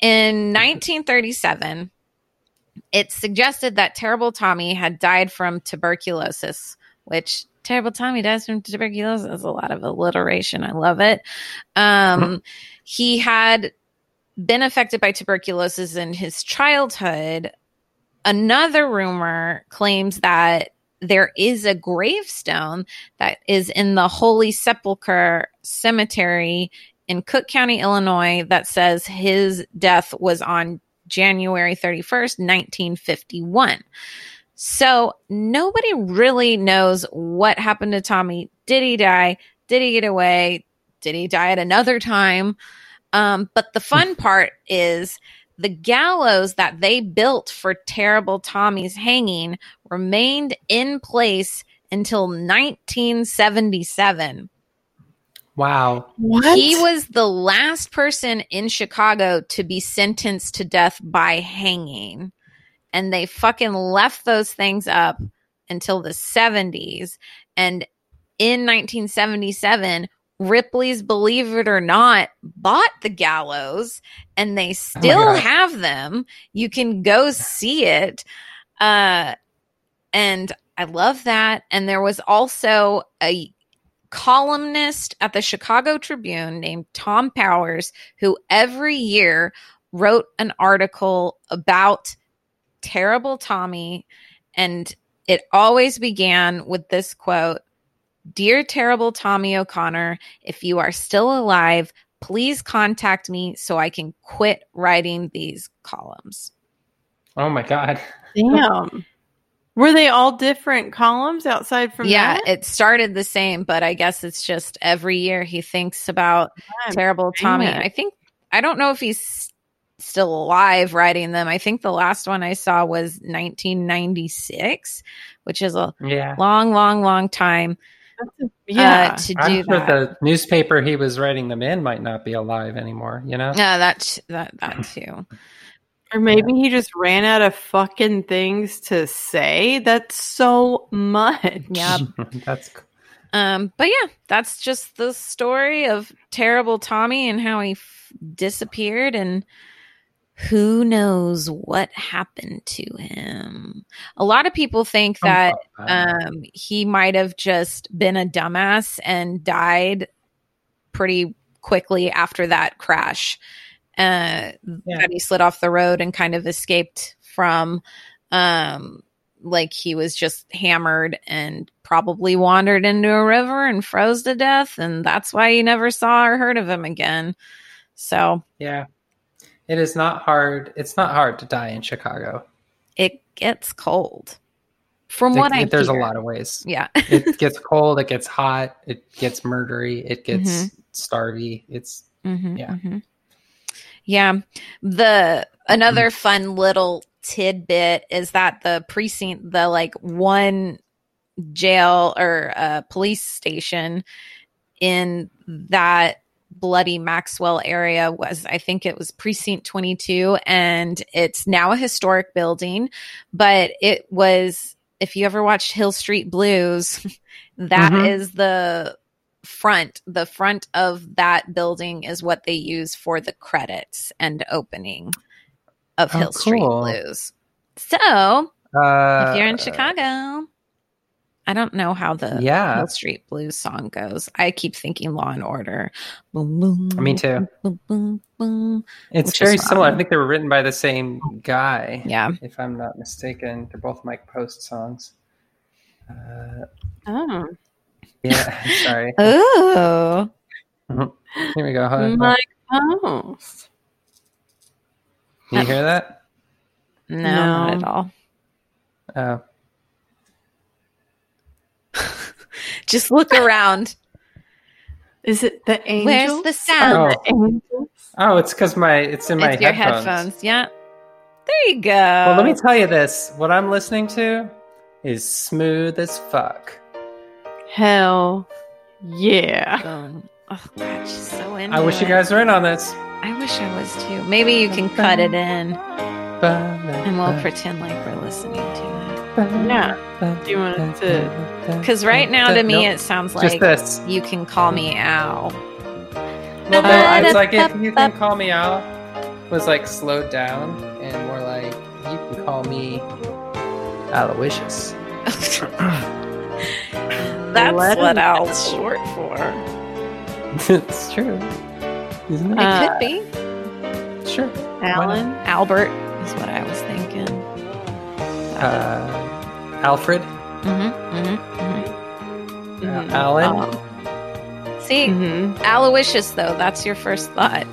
In 1937, it suggested that Terrible Tommy had died from tuberculosis, which Terrible Tommy dies from tuberculosis. That's a lot of alliteration. I love it. Um, he had been affected by tuberculosis in his childhood. Another rumor claims that there is a gravestone that is in the Holy Sepulchre Cemetery in Cook County, Illinois, that says his death was on January 31st, 1951. So nobody really knows what happened to Tommy. Did he die? Did he get away? Did he die at another time? Um, but the fun part is the gallows that they built for terrible Tommy's hanging remained in place until 1977. Wow. What? He was the last person in Chicago to be sentenced to death by hanging. And they fucking left those things up until the 70s. And in 1977, Ripley's Believe It or Not bought the gallows and they still God. have them. You can go see it. Uh, and I love that. And there was also a columnist at the Chicago Tribune named Tom Powers, who every year wrote an article about terrible Tommy. And it always began with this quote Dear terrible Tommy O'Connor, if you are still alive, please contact me so I can quit writing these columns. Oh my god. Damn. Were they all different columns outside from yeah, that? it started the same, but I guess it's just every year he thinks about God, terrible Tommy. it. I think I don't know if he's still alive writing them. I think the last one I saw was 1996, which is a Yeah. long, long, long time yeah. uh, to do I'm sure that. the newspaper he was writing them in might not be alive anymore, you know? Yeah, that that that too. or maybe he just ran out of fucking things to say. That's so much. Yeah. That's Cool. Um, but yeah, that's just the story of terrible Tommy and how he f- disappeared and who knows what happened to him. A lot of people think that um, he might have just been a dumbass and died pretty quickly after that crash. Uh, Yeah. That he slid off the road and kind of escaped from. Um, like he was just hammered and probably wandered into a river and froze to death, and that's why you never saw or heard of him again. So yeah. It is not hard. It's not hard to die in Chicago. it gets cold. From It- what I it- there's hear. a lot of ways. Yeah. It gets cold, it gets hot, it gets murdery, it gets Mm-hmm. starvy. It's Mhm, Yeah. mhm. Yeah. The another fun little tidbit is that the precinct, the like one jail or uh, police station in that bloody Maxwell area was, I think it was precinct 22, and it's now a historic building, but it was. If you ever watched Hill Street Blues, that is Mhm. the front the front of that building is what they use for the credits and opening of Oh, hill street blues So Uh, if you're in Chicago, I don't know how the Yeah. Hill Street Blues song goes. I keep thinking Law and Order. Boom, boom, Me too. Boom, boom, boom. It's which very similar. I think they were written by the same guy, Yeah. if I'm not mistaken. They're both Mike Post songs. Uh, Oh, yeah, sorry. Oh, Here we go. Hold on. Mike Post. You hear that? no, No. not at all. Oh. Just look around. Is it the angels? Where's the sound? Oh. Angels? Oh, it's because my it's in my it's your headphones. headphones. Yeah. There you go. Well, let me tell you this. What I'm listening to is smooth as fuck. Hell yeah. Boom. Oh God, she's so into I wish you guys were in on this. I wish I was too. Maybe you can cut it in, and we'll pretend like we're listening to it. Yeah. Do you want to? Because right now, to me, Nope. it sounds just like this. you can call me Al. Well, no, I was like, if you can call me out, was like slowed down and more like you can call me Aloysius. That's Let what him Al's short for. it's true, isn't it? It Uh, could be. sure. Alan? Albert is what I was thinking. Uh, Alfred, Mm-hmm, mm-hmm, Mhm. uh, Alan. mm-hmm. See, Mhm. Aloysius, though, that's your first thought.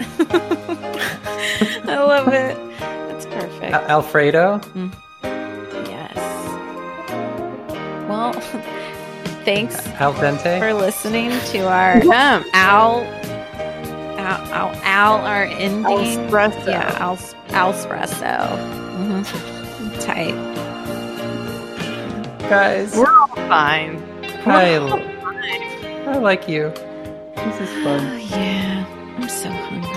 I love it. That's perfect. Al- Alfredo. yes. Well, thanks Al dente. for listening to our Yeah. Al, Al, Al, Al our ending. Espresso. Yeah, Al, Alspresso. Mm-hmm. Tight. Guys, We're all fine. I, I like you. This is fun. Oh, yeah. I'm so hungry.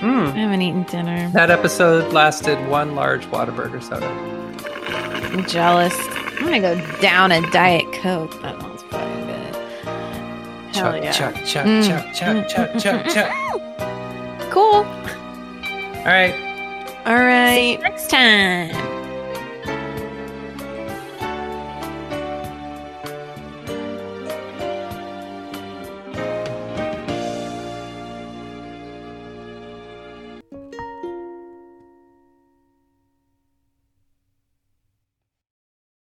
Hmm. I Mm. haven't eaten dinner. That episode lasted one large Whataburger soda. I'm jealous. I'm gonna go down a Diet Coke. That sounds fucking good. Hell Chuck, yeah. chuck, chuck, Mm. chuck, chuck, mm, chuck, mm, chuck, mm, chuck. Cool. All right. All right. Next time.